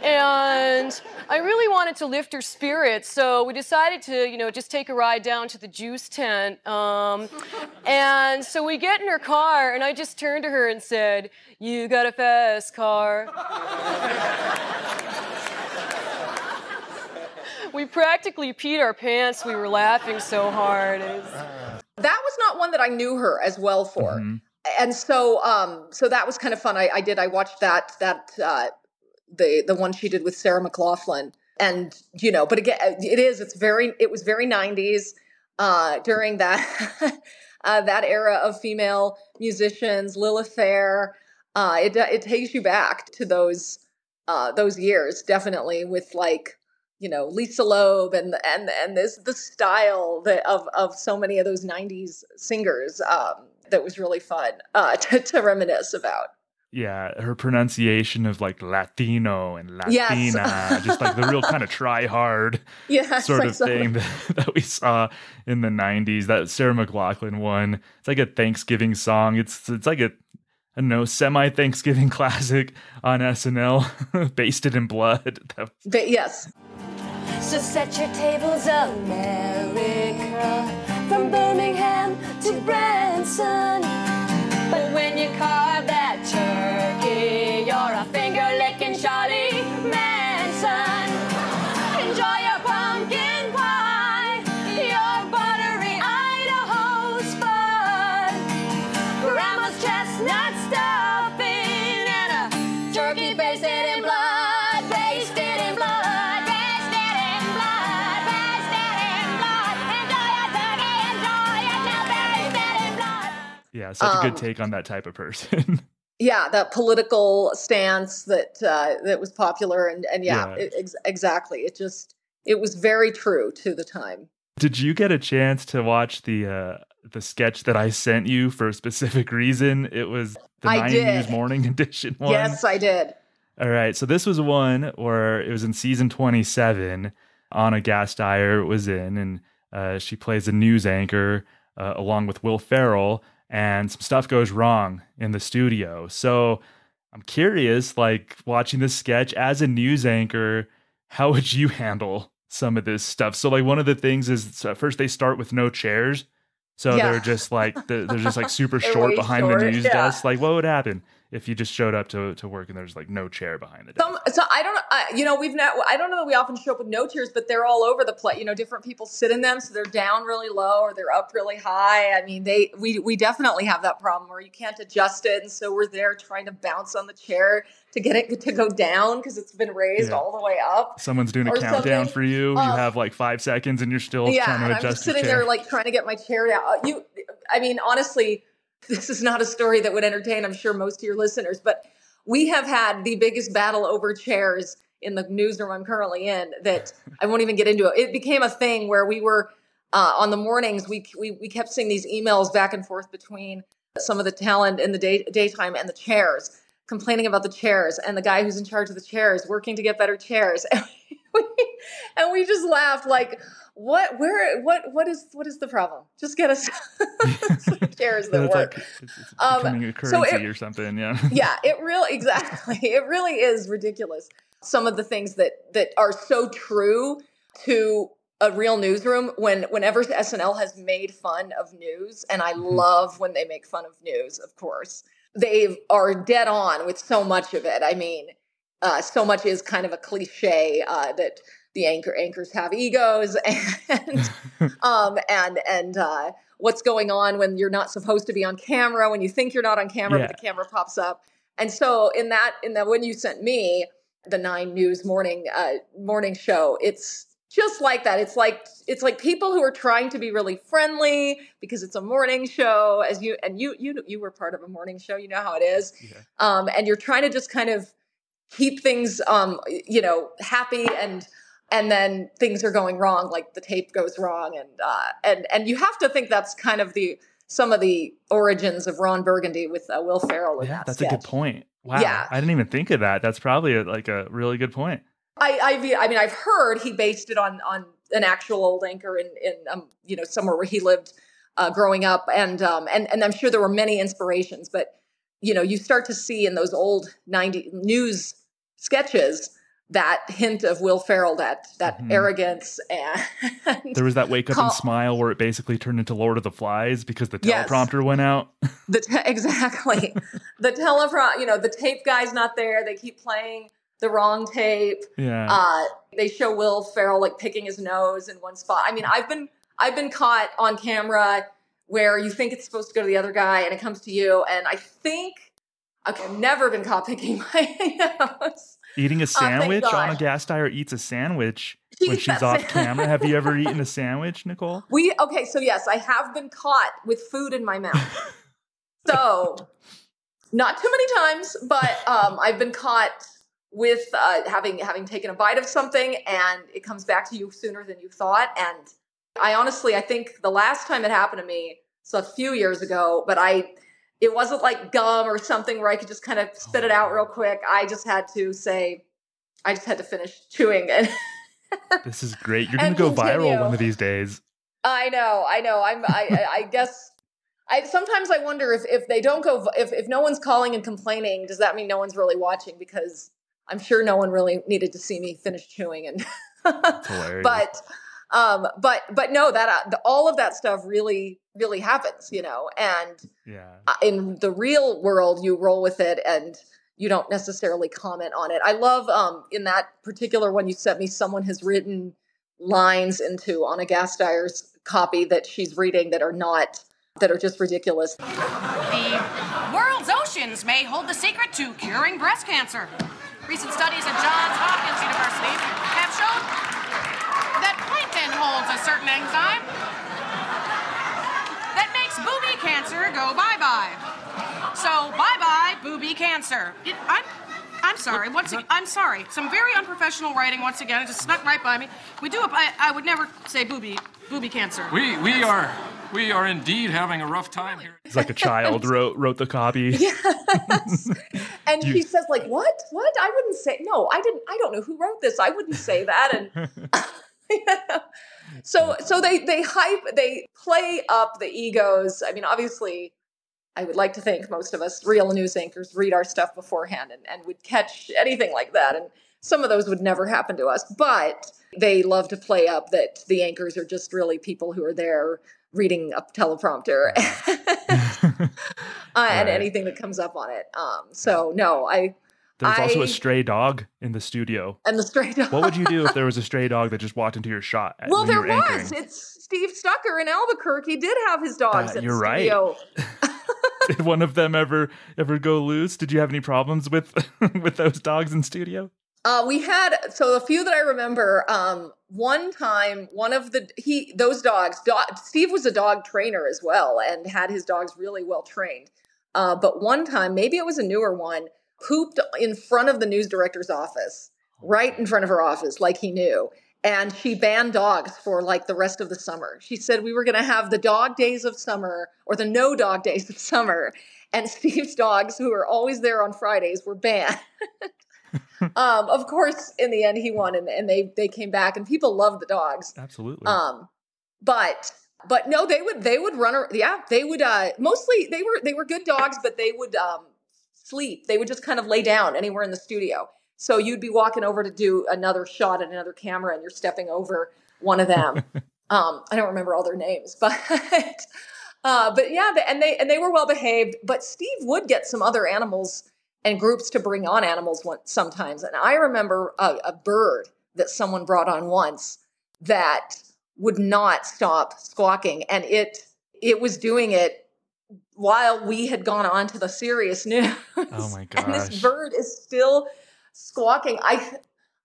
And I really wanted to lift her spirits, so we decided to, you know, just take a ride down to the juice tent. Um, and so we get in her car, and I just turned to her and said, "You got a fast car." we practically peed our pants. We were laughing so hard. Was- That was not one that I knew her as well for. And so um so that was kind of fun. I, I did I watched that that uh the the one she did with Sarah McLachlan. And you know, but again it is it's very it was very 90s uh during that uh that era of female musicians, Lilith Fair. Uh it it takes you back to those uh those years definitely with like you know Lisa Loeb and and and this the style that of of so many of those '90s singers um, that was really fun uh, to, to reminisce about. Yeah, her pronunciation of like Latino and Yes. Latina, just like the real kind of try hard Yes, sort of thing that, that we saw in the 90s. That Sarah McLachlan one. It's like a Thanksgiving song. It's it's like a I don't know, semi Thanksgiving classic on SNL, basted in blood. That was- But yes, So set your tables, America, from Birmingham to Branson. But when you carve such a Um, good take on that type of person. yeah, that political stance that uh, that was popular and and yeah, Yeah. It, ex- exactly. It just it was very true to the time. Did you get a chance to watch the uh the sketch that I sent you for a specific reason? It was the I Nine did. News Morning Edition one. Yes, I did. All right. So this was one where it was in season 27. Ana Gasteyer was in, and uh, she plays a news anchor uh, along with Will Ferrell, and some stuff goes wrong in the studio. So I'm curious, like watching this sketch as a news anchor, how would you handle some of this stuff? So like one of the things is first they start with no chairs. So Yeah. they're just like they're, they're just like super short behind the news yeah. desk. Like what would happen if you just showed up to, to work and there's like no chair behind the desk? Some, so I don't, I, you know, we've not. I don't know that we often show up with no chairs, but they're all over the place. You know, different people sit in them, so they're down really low or they're up really high. I mean, they we we definitely have that problem where you can't adjust it, and so we're there trying to bounce on the chair to get it to go down because it's been raised Yeah. all the way up. Someone's doing a countdown for you. you Um, have like five seconds and you're still yeah, trying to I'm adjust just your sitting chair. there like trying to get my chair down. You, I mean, honestly, this is not a story that would entertain. I'm sure most of your listeners, but we have had the biggest battle over chairs in the newsroom I'm currently in. That I won't even get into it. It became a thing where we were uh, on the mornings. We, we we kept seeing these emails back and forth between some of the talent in the day, daytime and the chairs complaining about the chairs and the guy who's in charge of the chairs working to get better chairs and we, just laughed like what where what what is what is the problem just get us some chairs that it's work like it's, it's Um, becoming a so currency it- or something. Yeah. yeah it really exactly it really is ridiculous some of the things that that are so true to a real newsroom when whenever snl has made fun of news and i love when they make fun of news of course they are dead on with so much of it i mean uh, so much is kind of a cliche uh, that the anchor anchors have egos and um, and and uh, what's going on when you're not supposed to be on camera when you think you're not on camera Yeah. but the camera pops up. And so in that in that when you sent me the nine news morning uh, morning show it's just like that. It's like it's like people who are trying to be really friendly because it's a morning show as you and you you you were part of a morning show you know how it is. Um, and you're trying to just kind of keep things um, you know happy and and then things are going wrong, like the tape goes wrong, and uh, and and you have to think that's kind of the some of the origins of Ron Burgundy with uh, Will Ferrell. Yeah, that that's a good point. Wow. Yeah. I didn't even think of that. That's probably a, like a really good point. I, I mean, I mean, I've heard he based it on on an actual old anchor in in um, you know somewhere where he lived uh, growing up, and um and and I'm sure there were many inspirations, but you know you start to see in those old '90 news sketches that hint of Will Ferrell, that that Mhm. arrogance and There was that wake up Call- and smile where it basically turned into Lord of the Flies because the Yes. teleprompter went out. the te- exactly the telepro you know the tape guy's not there they keep playing the wrong tape Yeah. uh they show will ferrell like picking his nose in one spot i mean i've been i've been caught on camera where you think it's supposed to go to the other guy and it comes to you and i think okay, i've never been caught picking my nose Eating a Oh, sandwich. God. Ana Gasteyer eats a sandwich when she's off camera. Have you ever eaten a sandwich, Nicole? We okay, so yes, I have been caught with food in my mouth. so not too many times, but um, I've been caught with uh, having having taken a bite of something and it comes back to you sooner than you thought. And I honestly, I think the last time it happened to me, so a few years ago, but I it wasn't like gum or something where I could just kind of spit it out real oh. quick. I just had to say, I just had to finish chewing it. This is great. You're gonna And go viral one of these days. I know, I know. I'm. I, I- guess. I sometimes I wonder if if they don't go if if no one's calling and complaining, does that mean no one's really watching? Because I'm sure no one really needed to see me finish chewing and. But um but but no that uh, the, all of that stuff really really happens you know? And yeah. Uh, in the real world you roll with it and you don't necessarily comment on it. I love um in that particular one you sent me someone has written lines into Ana Gasteyer's copy that she's reading that are not that are just ridiculous. The world's oceans may hold the secret to curing breast cancer. Recent studies at Johns Hopkins University have shown that plankton holds a certain enzyme that makes booby cancer go bye bye. So bye bye booby cancer. It, I'm. I'm sorry. Once again, I'm sorry. Some very unprofessional writing. Once again, it just snuck right by me. We do. I, I would never say booby, booby cancer. We we are we are indeed having a rough time here. It's like a child wrote wrote the copy. and You- she says like what what i wouldn't say no i didn't i don't know who wrote this i wouldn't say that and so so they they hype they play up the egos. I mean obviously i would like to think most of us real news anchors read our stuff beforehand and, and would catch anything like that and some of those would never happen to us but they love to play up that the anchors are just really people who are there reading a teleprompter uh, and Right. anything that comes up on it. Um so no i There's also a stray dog in the studio. and the stray dog What would you do if there was a stray dog that just walked into your shot? at- Well, there were anchoring? was. It's Steve Stucker in Albuquerque He did have his dogs Uh, you're right. Did one of them ever ever go loose? Did you have any problems with with those dogs in studio? Uh, we had so a few that I remember. Um, one time, one of the he those dogs. Do, Steve was a dog trainer as well and had his dogs really well trained. Uh, but one time, maybe it was a newer one, pooped in front of the news director's office, right in front of her office, like he knew. And she banned dogs for like the rest of the summer. She said we were going to have the dog days of summer or the no dog days of summer. And Steve's dogs, who are always there on Fridays, were banned. um, of course, in the end, he won, and, and they they came back, and people loved the dogs. Absolutely. Um, but but no, they would they would run. Yeah, they would. Uh, mostly they were they were good dogs, but they would um, sleep. They would just kind of lay down anywhere in the studio. So you'd be walking over to do another shot at another camera, and you're stepping over one of them. um, I don't remember all their names, but. Uh, but yeah, and they and they were well behaved. But Steve would get some other animals and groups to bring on animals once, sometimes. And I remember a, a bird that someone brought on once that would not stop squawking, and it it was doing it while we had gone on to the serious news. Oh my and this bird is still squawking. I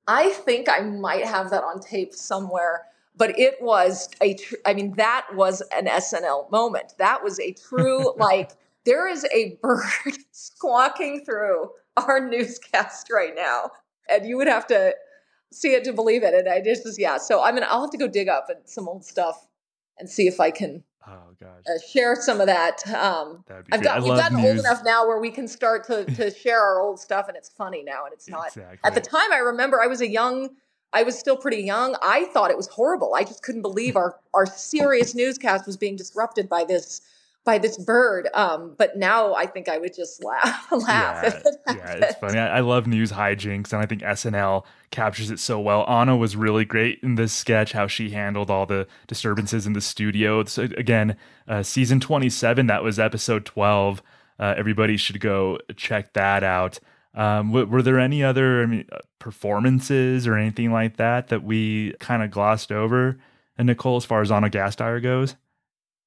I think I might have that on tape somewhere. But it was a, tr- I mean, that was an SNL moment. That was a true, like, there is a bird squawking through our newscast right now. And you would have to, see it to believe it. And I just, yeah. So I mean, I'll have to go dig up some old stuff and see if I can Oh gosh. uh, share some of that. Um, I've got we've gotten old enough now where we can start to to share our old stuff, and it's funny now, and it's not. Exactly. At the time, I remember I was a young. I was still pretty young. I thought it was horrible. I just couldn't believe our our serious newscast was being disrupted by this by this bird. Um, but now I think I would just laugh laugh. if it yeah, it's funny. I, I love news hijinks, and I think SNL captures it so well. Ana was really great in this sketch, how she handled all the disturbances in the studio. So again, uh, season 27, that was episode 12. Uh, everybody should go check that out. Um, w- were there any other I mean, uh, performances or anything like that that we kind of glossed over? And Nicole, as far as Ana Gasteyer goes?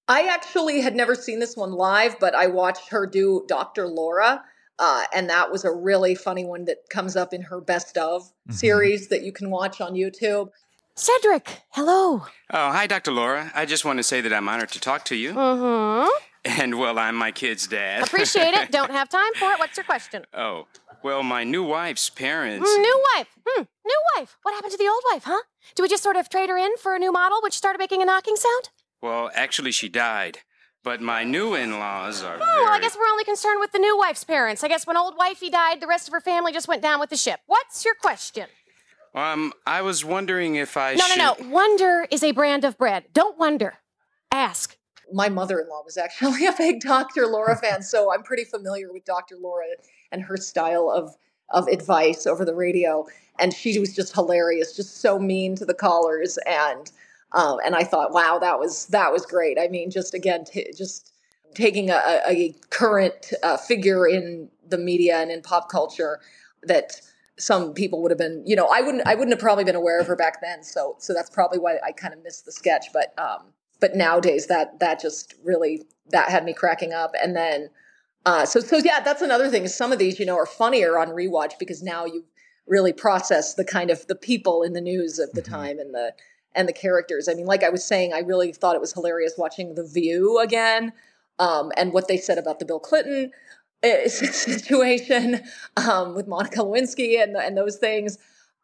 I actually had never seen this one live, but I watched her do Dr. Laura. Uh, and that was a really funny one that comes up in her best of series that you can watch on YouTube. Cedric, hello. Oh, hi, Dr. Laura. I just want to say that I'm honored to talk to you. Mm-hmm. And, well, I'm my kid's dad. Appreciate it. Don't have time for it. What's your question? oh, well, my new wife's parents. Mm, new wife. Hmm. New wife. What happened to the old wife, huh? Do we just sort of trade her in for a new model which started making a knocking sound? Well, actually, she died. But my new in laws are. Oh, well, I guess we're only concerned with the new wife's parents. I guess when old wifey died, the rest of her family just went down with the ship. What's your question? Um, I was wondering if I No, should. no, no. Wonder is a brand of bread. Don't wonder. Ask. My mother in law was actually a big Dr. Laura fan, so I'm pretty familiar with Dr. Laura and her style of, of advice over the radio. And she was just hilarious, just so mean to the callers. And um, and I thought, wow, that was that was great. I mean, just again, t- just taking a, a current uh, figure in the media and in pop culture that some people would have been, you know, I wouldn't, I wouldn't have probably been aware of her back then. So, so that's probably why I kind of missed the sketch. But, um, but nowadays that that just really that had me cracking up. And then, uh, so so yeah, that's another thing. Some of these, you know, are funnier on rewatch because now you really process the kind of the people in the news of the time and the and the characters. I mean, like I was saying, I really thought it was hilarious watching The View again, um, and what they said about the Bill Clinton uh, situation um, with Monica Lewinsky and and those things.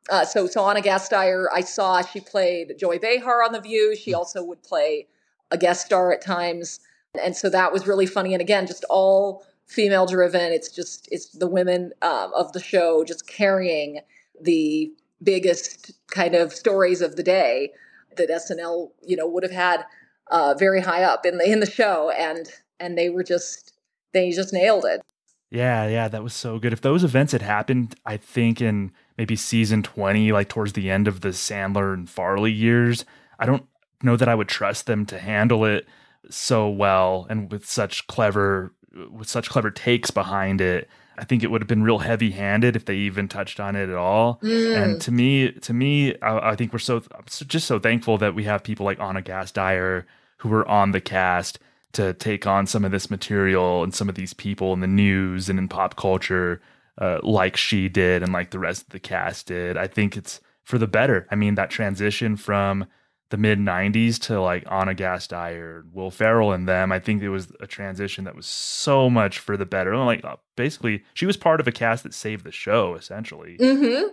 Uh, so so Ana Gasteyer, I saw she played Joy Behar on The View. She also would play a guest star at times, and so that was really funny. And again, just all female driven. It's just it's the women um, of the show just carrying the biggest kind of stories of the day that SNL you know would have had uh, very high up in the in the show, and and they were just they just nailed it. Yeah, yeah, that was so good. If those events had happened, I think in maybe season 20, like towards the end of the Sandler and Farley years, I don't know that I would trust them to handle it so well and with such clever with such clever takes behind it. I think it would have been real heavy-handed if they even touched on it at all. Mm. And to me, to me, I, I think we're so so- just so thankful that we have people like Ana Gasteyer who were on the cast to take on some of this material and some of these people in the news and in pop culture, uh, like she did and like the rest of the cast did. I think it's for the better. I mean, that transition from the mid 90s to like Ana Gasteyer, Will Ferrell, and them, I think it was a transition that was so much for the better. Like, uh, basically, she was part of a cast that saved the show, essentially. Mm-hmm.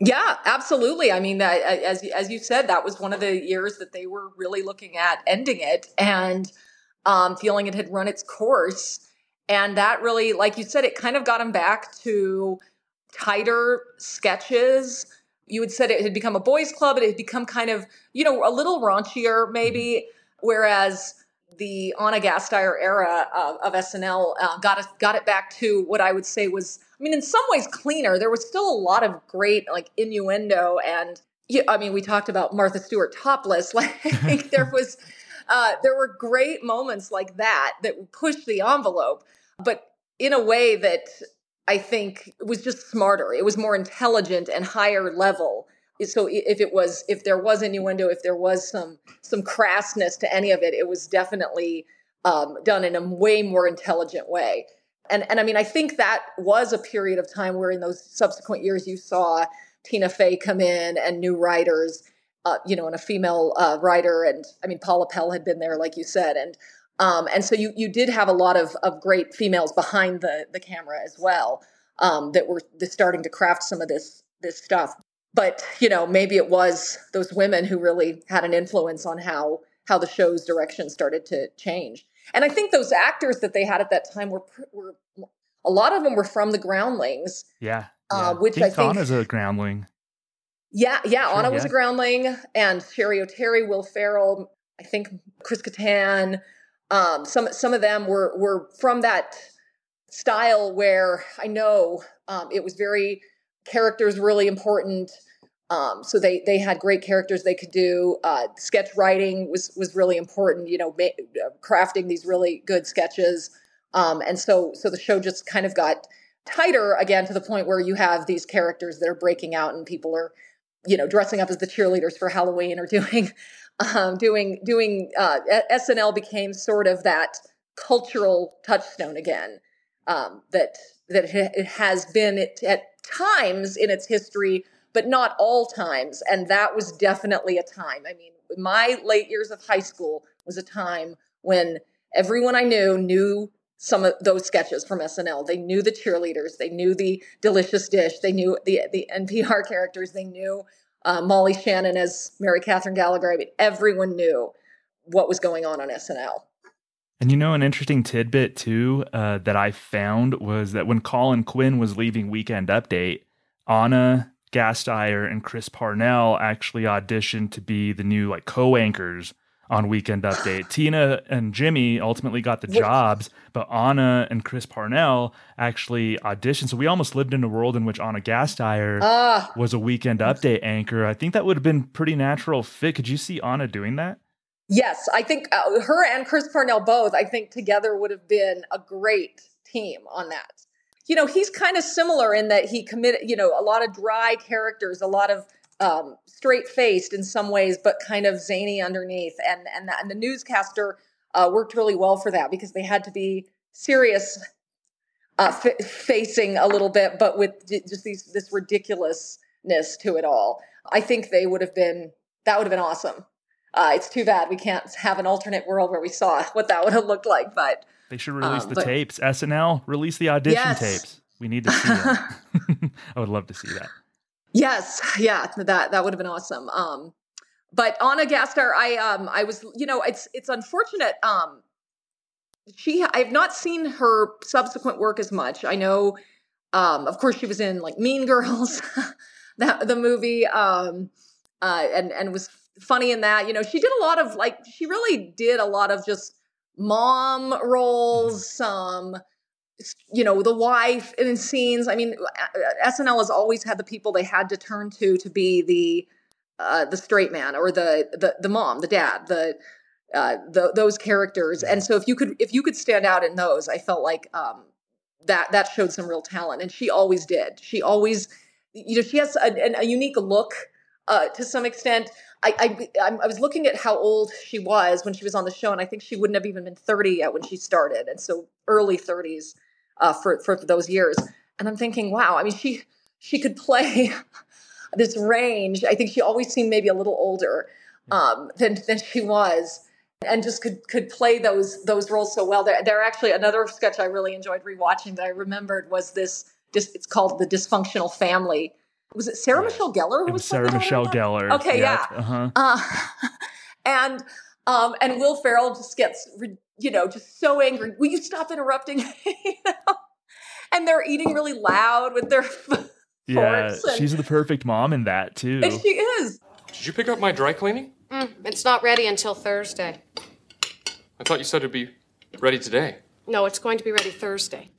Yeah, absolutely. I mean, that, as as you said, that was one of the years that they were really looking at ending it and um, feeling it had run its course. And that really, like you said, it kind of got them back to tighter sketches. You had said it had become a boys' club. It had become kind of, you know, a little raunchier, maybe. Whereas the Ana Gasteyer era of, of SNL uh, got us got it back to what I would say was, I mean, in some ways cleaner. There was still a lot of great like innuendo and. Yeah, I mean, we talked about Martha Stewart topless. Like there was, uh, there were great moments like that that pushed the envelope, but in a way that I think it was just smarter. It was more intelligent and higher level. So if it was, if there was innuendo, if there was some some crassness to any of it, it was definitely um, done in a way more intelligent way. And and I mean, I think that was a period of time where in those subsequent years you saw Tina Fey come in and new writers, uh, you know, and a female uh, writer, and I mean Paula Pell had been there, like you said, and um, and so you you did have a lot of of great females behind the the camera as well um, that were the, starting to craft some of this this stuff. but you know, maybe it was those women who really had an influence on how how the show's direction started to change. And I think those actors that they had at that time were were a lot of them were from the Groundlings. Yeah. Uh, which I I think- Ana's a groundling. Yeah, yeah. Sure, Ana was a groundling, and Cheri Oteri, Will Ferrell, I think Chris Kattan. Um, some some of them were were from that style where I know um, it was very characters really important. Um, so they they had great characters they could do. Uh, sketch writing was was really important. You know, ma- uh, crafting these really good sketches. Um, and so so the show just kind of got tighter again to the point where you have these characters that are breaking out and people are you know dressing up as the cheerleaders for Halloween or doing um, doing doing uh, SNL became sort of that cultural touchstone again um, that that it has been at, at times in its history, but not all times. And that was definitely a time. I mean, my late years of high school was a time when everyone I knew knew some of those sketches from SNL. They knew the cheerleaders, they knew the delicious dish, they knew the the NPR characters, they knew uh, Molly Shannon as Mary Catherine Gallagher. I mean, everyone knew what was going on on SNL. And you know, an interesting tidbit too uh, that I found was that when Colin Quinn was leaving Weekend Update, Ana Gasteyer and Chris Parnell actually auditioned to be the new like co-anchors on Weekend Update. Tina and Jimmy ultimately got the jobs, but Ana and Chris Parnell actually auditioned. So we almost lived in a world in which Ana Gasteyer Ah. was a Weekend Update anchor. I think that would have been pretty natural fit. Could you see Ana doing that? Yes, I think uh, her and Chris Parnell both, I think together would have been a great team on that. You know, he's kind of similar in that he committed, you know, a lot of dry characters, a lot of um, straight faced in some ways, but kind of zany underneath. And and, that, and the newscaster uh, worked really well for that because they had to be serious uh, f- facing a little bit, but with j- just these this ridiculousness to it all. I think they would have been that would have been awesome. Uh, it's too bad we can't have an alternate world where we saw what that would have looked like, but They should release Um, the but- tapes. SNL release the audition Yes. tapes. We need to see them. I would love to see that. Yes, yeah, that that would have been awesome. Um, but Ana Gasteyer, I um, I was, you know, it's it's unfortunate. Um, she, I have not seen her subsequent work as much. I know, um, of course, she was in like Mean Girls, that the movie, um, uh, and and was funny in that. You know, she did a lot of like, she really did a lot of just mom roles, some you know the wife in scenes i mean uh, snl has always had the people they had to turn to to be the uh, the straight man or the the, the mom the dad the, uh, the those characters. And so if you could if you could stand out in those i felt like um, that that showed some real talent and she always did. She always you know she has a, a unique look uh, to some extent. I, I I was looking at how old she was when she was on the show, and I think she wouldn't have even been 30 yet when she started, and so early 30s uh, for for those years. And I'm thinking, wow, I mean, she she could play this range. I think she always seemed maybe a little older um, than than she was, and just could could play those those roles so well. There, there actually another sketch I really enjoyed rewatching that I remembered was this. dis- It's called the Dysfunctional Family. Was it Sarah Michelle Gellar who was Sarah? Michelle Gellar. Okay, yeah. Uh-huh. Uh, and um, and Will Ferrell just gets re- you know just so angry. Will you stop interrupting? you know? And they're eating really loud with their Yeah, and, she's the perfect mom in that too. and she is. Did you pick up my dry cleaning? Mm, it's not ready until Thursday. I thought you said it'd be ready today. No, it's going to be ready Thursday.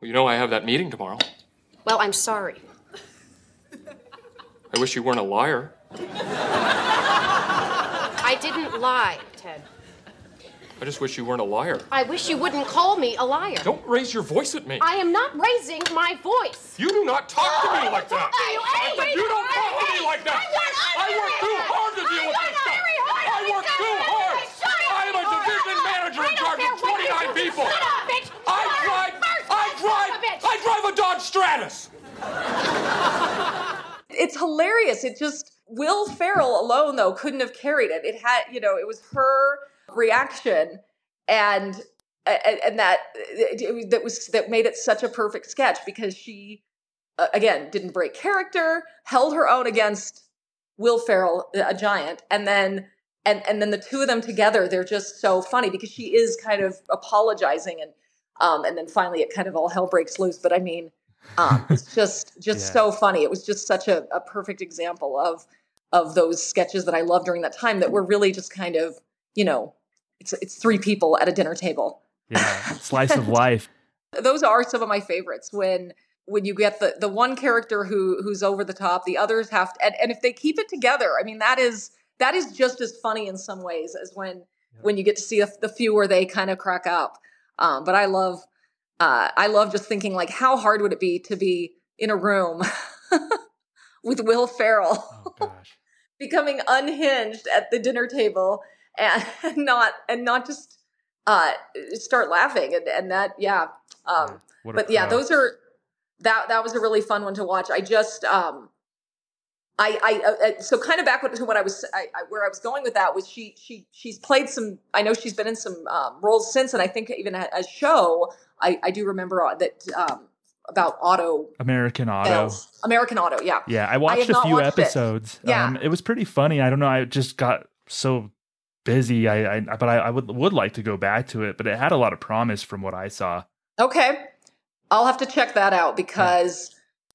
Well, you know I have that meeting tomorrow. Well, I'm sorry. I wish you weren't a liar. I didn't lie, Ted. I just wish you weren't a liar. I wish you wouldn't call me a liar. Don't raise your voice at me. I am not raising my voice. You do not talk to me like that. you I said you don't talk to me like that. I work too hard to deal with this stuff. I work too hard. I am a division manager in charge of 29 people. I drive, I drive, I drive a Dodge Stratus. It's hilarious. It just Will Ferrell alone though couldn't have carried it. It had you know it was her reaction and and, and that it, that was that made it such a perfect sketch because she uh, again didn't break character, held her own against Will Ferrell, a giant, and then and and then the two of them together, they're just so funny because she is kind of apologizing and um and then finally it kind of all hell breaks loose. But I mean, um, it's just just Yeah. so funny. It was just such a, a perfect example of of those sketches that I loved during that time that were really just kind of you know it's it's three people at a dinner table. Yeah, slice of life. Those are some of my favorites when when you get the the one character who who's over the top, the others have to, and, and if they keep it together, I mean that is that is just as funny in some ways as when when you get to see the, the few where they kind of crack up. Um, but I love uh, I love just thinking like how hard would it be to be in a room with Will Ferrell becoming unhinged at the dinner table and not and not just uh, start laughing. And, and that yeah um, but yeah those are that that was a really fun one to watch. I just um i i uh, uh, so kind of back to what i was I, I, where i was going with that was she she she's played some i know she's been in some um, roles since and i think even a, a show i i do remember uh, that um about auto American Auto. American auto yeah Yeah, I watched a few watched it. episodes. Yeah. Um, it was pretty funny. I don't know. I just got so busy. I, I but I, I would would like to go back to it. But it had a lot of promise from what I saw. Okay, I'll have to check that out because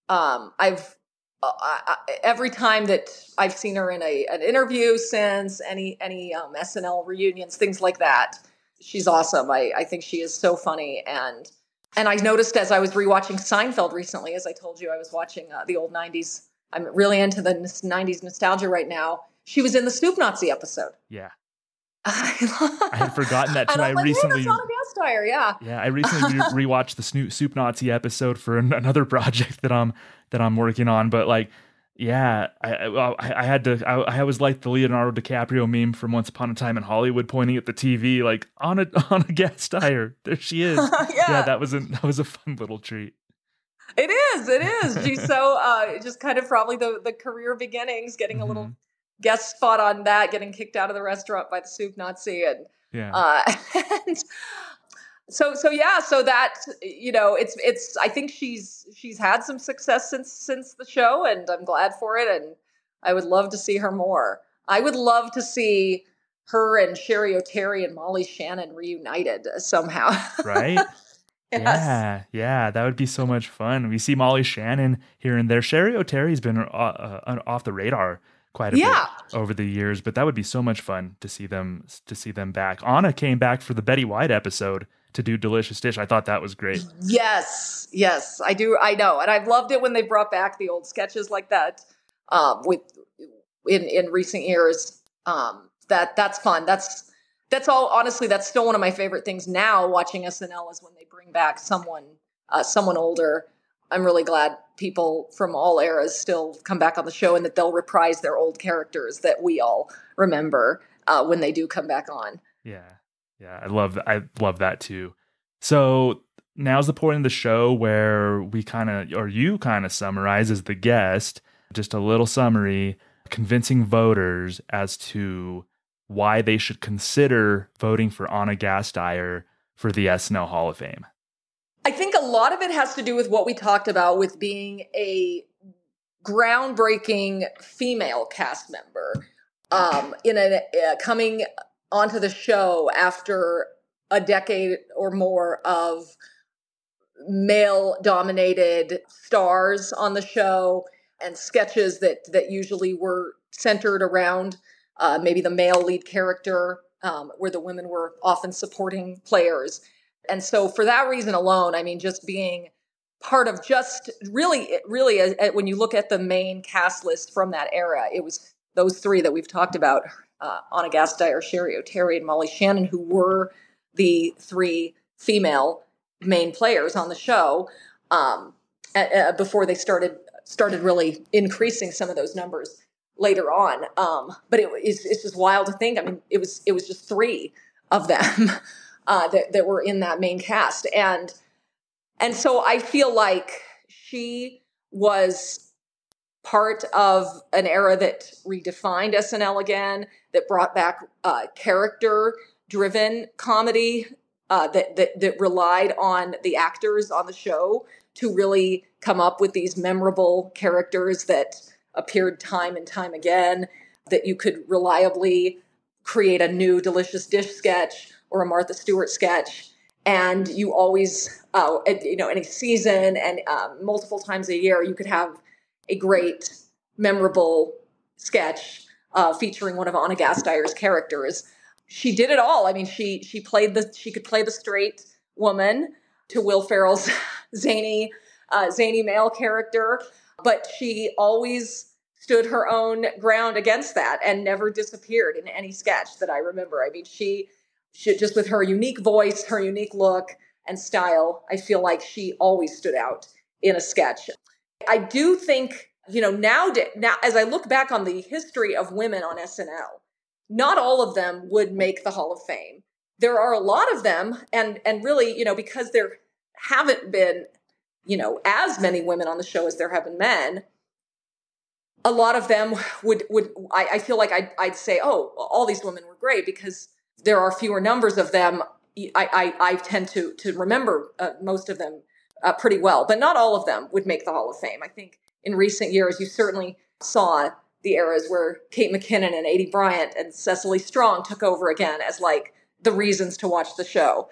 um, I've uh, I, I, every time that I've seen her in a an interview since any any um, SNL reunions, things like that, she's awesome. I I think she is so funny and and I noticed as I was rewatching Seinfeld recently, as I told you, I was watching uh, the old '90s. I'm really into the '90s nostalgia right now. She was in the Soup Nazi episode. Yeah, I had forgotten that too. I I'm like, hey, recently. a guest yeah. Yeah, I recently re- rewatched the Snoop Soup Nazi episode for an- another project that I'm that I'm working on. But like, yeah, I I, I had to. I, I was like the Leonardo DiCaprio meme from Once Upon a Time in Hollywood, pointing at the TV like on a Ana Gasteyer. There she is. Yeah. that was a that was a fun little treat. It is. It is. She's so uh, just kind of probably the the career beginnings, getting a little guest spot on that, getting kicked out of the restaurant by the soup Nazi, and Yeah. uh, and so so yeah. So that you know, it's it's. I think she's she's had some success since since the show, and I'm glad for it. And I would love to see her more. I would love to see her and Cheri Oteri and Molly Shannon reunited somehow. right? Yeah, yeah, that would be so much fun. We see Molly Shannon here and there. Cheri Oteri's been uh, uh, off the radar quite a Yeah. bit over the years, but that would be so much fun to see them to see them back. Ana came back for the Betty White episode to do Delicious Dish. I thought that was great. Yes, yes, I do. I know, and I've loved it when they brought back the old sketches like that um, with in in recent years. Um, that that's fun. That's that's all. Honestly, that's still one of my favorite things now. Watching SNL is when they bring back someone uh, someone older. I'm really glad people from all eras still come back on the show and that they'll reprise their old characters that we all remember uh, when they do come back on. Yeah. Yeah, I love I love that too. So now's the point of the show where we kind of or you kind of summarize as the guest just a little summary convincing voters as to why they should consider voting for Ana Gasteyer for the SNL Hall of Fame. I think a lot of it has to do with what we talked about with being a groundbreaking female cast member um, in a uh, coming onto the show after a decade or more of male dominated stars on the show and sketches that that usually were centered around uh, maybe the male lead character um, where the women were often supporting players. And so for that reason alone i mean just being part of just really really uh, uh, when you look at the main cast list from that era it was those three that we've talked about uh, Ana Gasteyer, Cheri Oteri, and Molly Shannon, who were the three female main players on the show um, uh, before they started started really increasing some of those numbers later on. Um, but it, it's, it's just wild to think. I mean, it was it was just three of them uh, that that were in that main cast, and and so I feel like she was part of an era that redefined SNL again, that brought back uh, character driven comedy uh, that, that that relied on the actors on the show to really come up with these memorable characters that appeared time and time again, that you could reliably create a new delicious dish sketch or a Martha Stewart sketch. And you always, uh, you know, in a season and um, multiple times a year, you could have a great, memorable sketch uh, featuring one of Ana Gasteyer's characters. She did it all. I mean, she she played the she could play the straight woman to Will Ferrell's zany uh, zany male character, but she always stood her own ground against that and never disappeared in any sketch that I remember. I mean, she, she just with her unique voice, her unique look and style, I feel like she always stood out in a sketch. I do think, you know, now now as I look back on the history of women on SNL, not all of them would make the Hall of Fame. There are a lot of them and and really, you know, because there haven't been, you know, as many women on the show as there have been men, a lot of them would would I, I feel like I'd, I'd, say, oh, all these women were great because there are fewer numbers of them. I I, I tend to to remember uh, most of them uh, pretty well, but not all of them would make the Hall of Fame. I think in recent years you certainly saw the eras where Kate McKinnon and Aidy Bryant and Cecily Strong took over again as like the reasons to watch the show.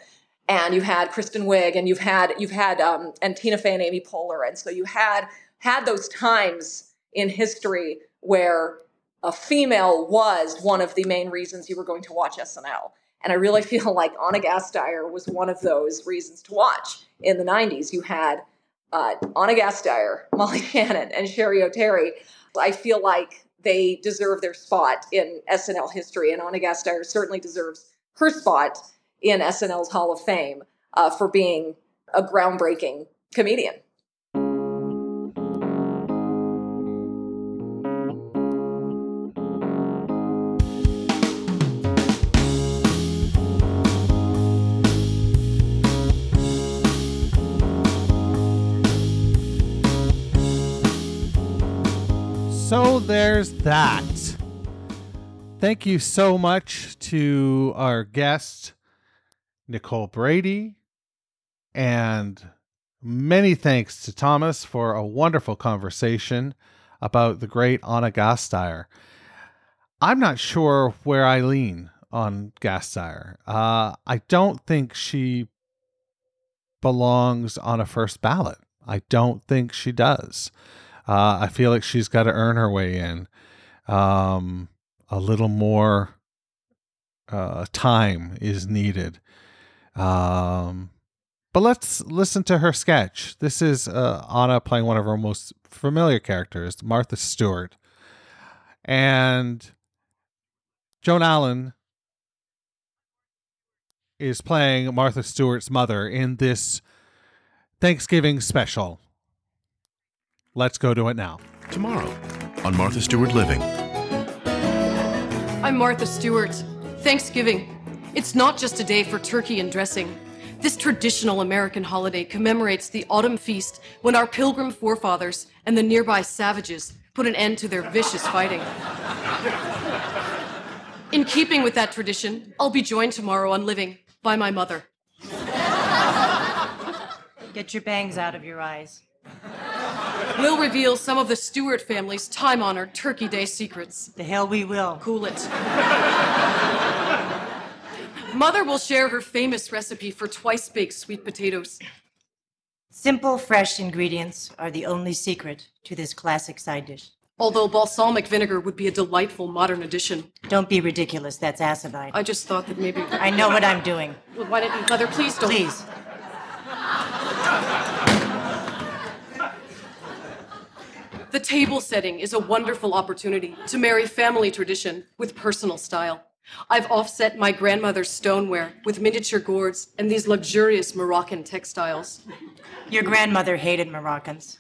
And you had Kristen Wiig, and you've had you've had um, and Tina Fey and Amy Poehler, and so you had had those times in history where a female was one of the main reasons you were going to watch SNL. And I really feel like Ana Gasteyer was one of those reasons to watch. In the 90s, you had uh, Ana Gasteyer, Molly Shannon, and Cheri Oteri. I feel like they deserve their spot in SNL history, and Ana Gasteyer certainly deserves her spot in SNL's Hall of Fame uh, for being a groundbreaking comedian. There's that. Thank you so much to our guest, Nicole Brady, and many thanks to Thomas for a wonderful conversation about the great Ana Gasteyer. I'm not sure where I lean on Gasteyer. Uh, I don't think she belongs on a first ballot. I don't think she does. Uh, I feel like she's got to earn her way in. Um, a little more uh, time is needed. Um, but let's listen to her sketch. This is uh, Ana playing one of her most familiar characters, Martha Stewart. And Joan Allen is playing Martha Stewart's mother in this Thanksgiving special. Let's go to it now. Tomorrow on Martha Stewart Living. I'm Martha Stewart. Thanksgiving. It's not just a day for turkey and dressing. This traditional American holiday commemorates the autumn feast when our pilgrim forefathers and the nearby savages put an end to their vicious fighting. In keeping with that tradition, I'll be joined tomorrow on Living by my mother. Get your bangs out of your eyes. We'll reveal some of the Stewart family's time honored Turkey Day secrets. The hell we will. Cool it. Mother will share her famous recipe for twice baked sweet potatoes. Simple, fresh ingredients are the only secret to this classic side dish. Although balsamic vinegar would be a delightful modern addition. Don't be ridiculous, that's acidine. I just thought that maybe. I know what I'm doing. Well, why didn't Mother please don't? Please. The table setting is a wonderful opportunity to marry family tradition with personal style. I've offset my grandmother's stoneware with miniature gourds and these luxurious Moroccan textiles. Your grandmother hated Moroccans.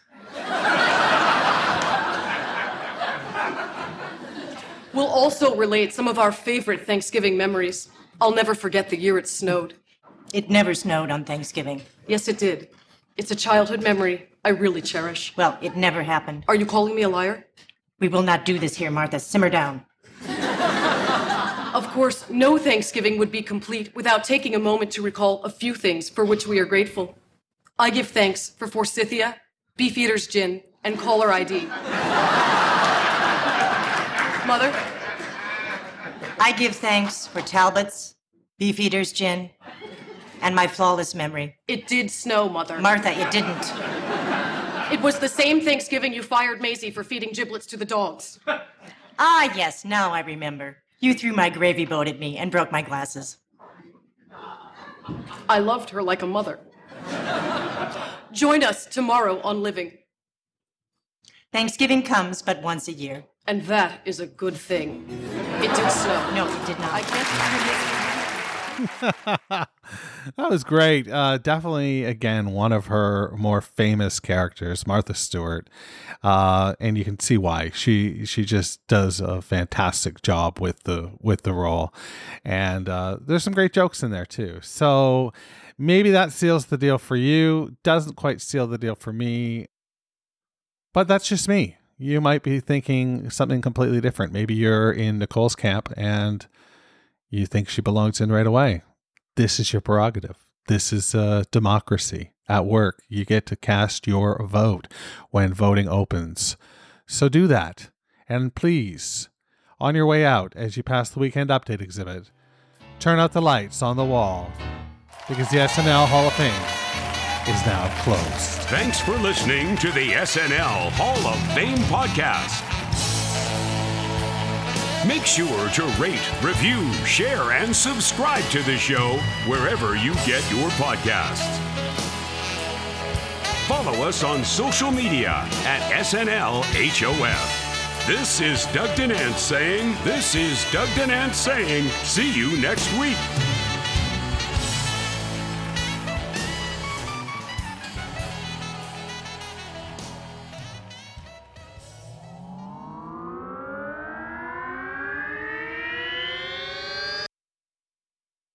We'll also relate some of our favorite Thanksgiving memories. I'll never forget the year it snowed. It never snowed on Thanksgiving. Yes, it did. It's a childhood memory I really cherish. Well, it never happened. Are you calling me a liar? We will not do this here, Martha. Simmer down. Of course, no Thanksgiving would be complete without taking a moment to recall a few things for which we are grateful. I give thanks for Forsythia, Beefeater's gin, and caller ID. Mother? I give thanks for Talbot's, Beefeater's gin, and my flawless memory. It did snow, Mother. Martha, it didn't. It was the same Thanksgiving you fired Maisie for feeding giblets to the dogs. Ah, yes, now I remember. You threw my gravy boat at me and broke my glasses. I loved her like a mother. Join us tomorrow on Living. Thanksgiving comes but once a year. And that is a good thing. It did snow. No, it did not. That was great. Uh, definitely, again, one of her more famous characters, Martha Stewart, uh, and you can see why she she just does a fantastic job with the with the role, and uh, there's some great jokes in there too. So maybe that seals the deal for you. Doesn't quite seal the deal for me, but that's just me. You might be thinking something completely different. Maybe you're in Nicole's camp and you think she belongs in right away. This is your prerogative. This is a democracy at work. You get to cast your vote when voting opens. So do that. And please, on your way out, as you pass the weekend update exhibit, turn out the lights on the wall because the SNL Hall of Fame is now closed. Thanks for listening to the SNL Hall of Fame podcast. Make sure to rate, review, share, and subscribe to the show wherever you get your podcasts. Follow us on social media at SNLHOF. This is Doug Denant saying, This is Doug Denant saying, see you next week.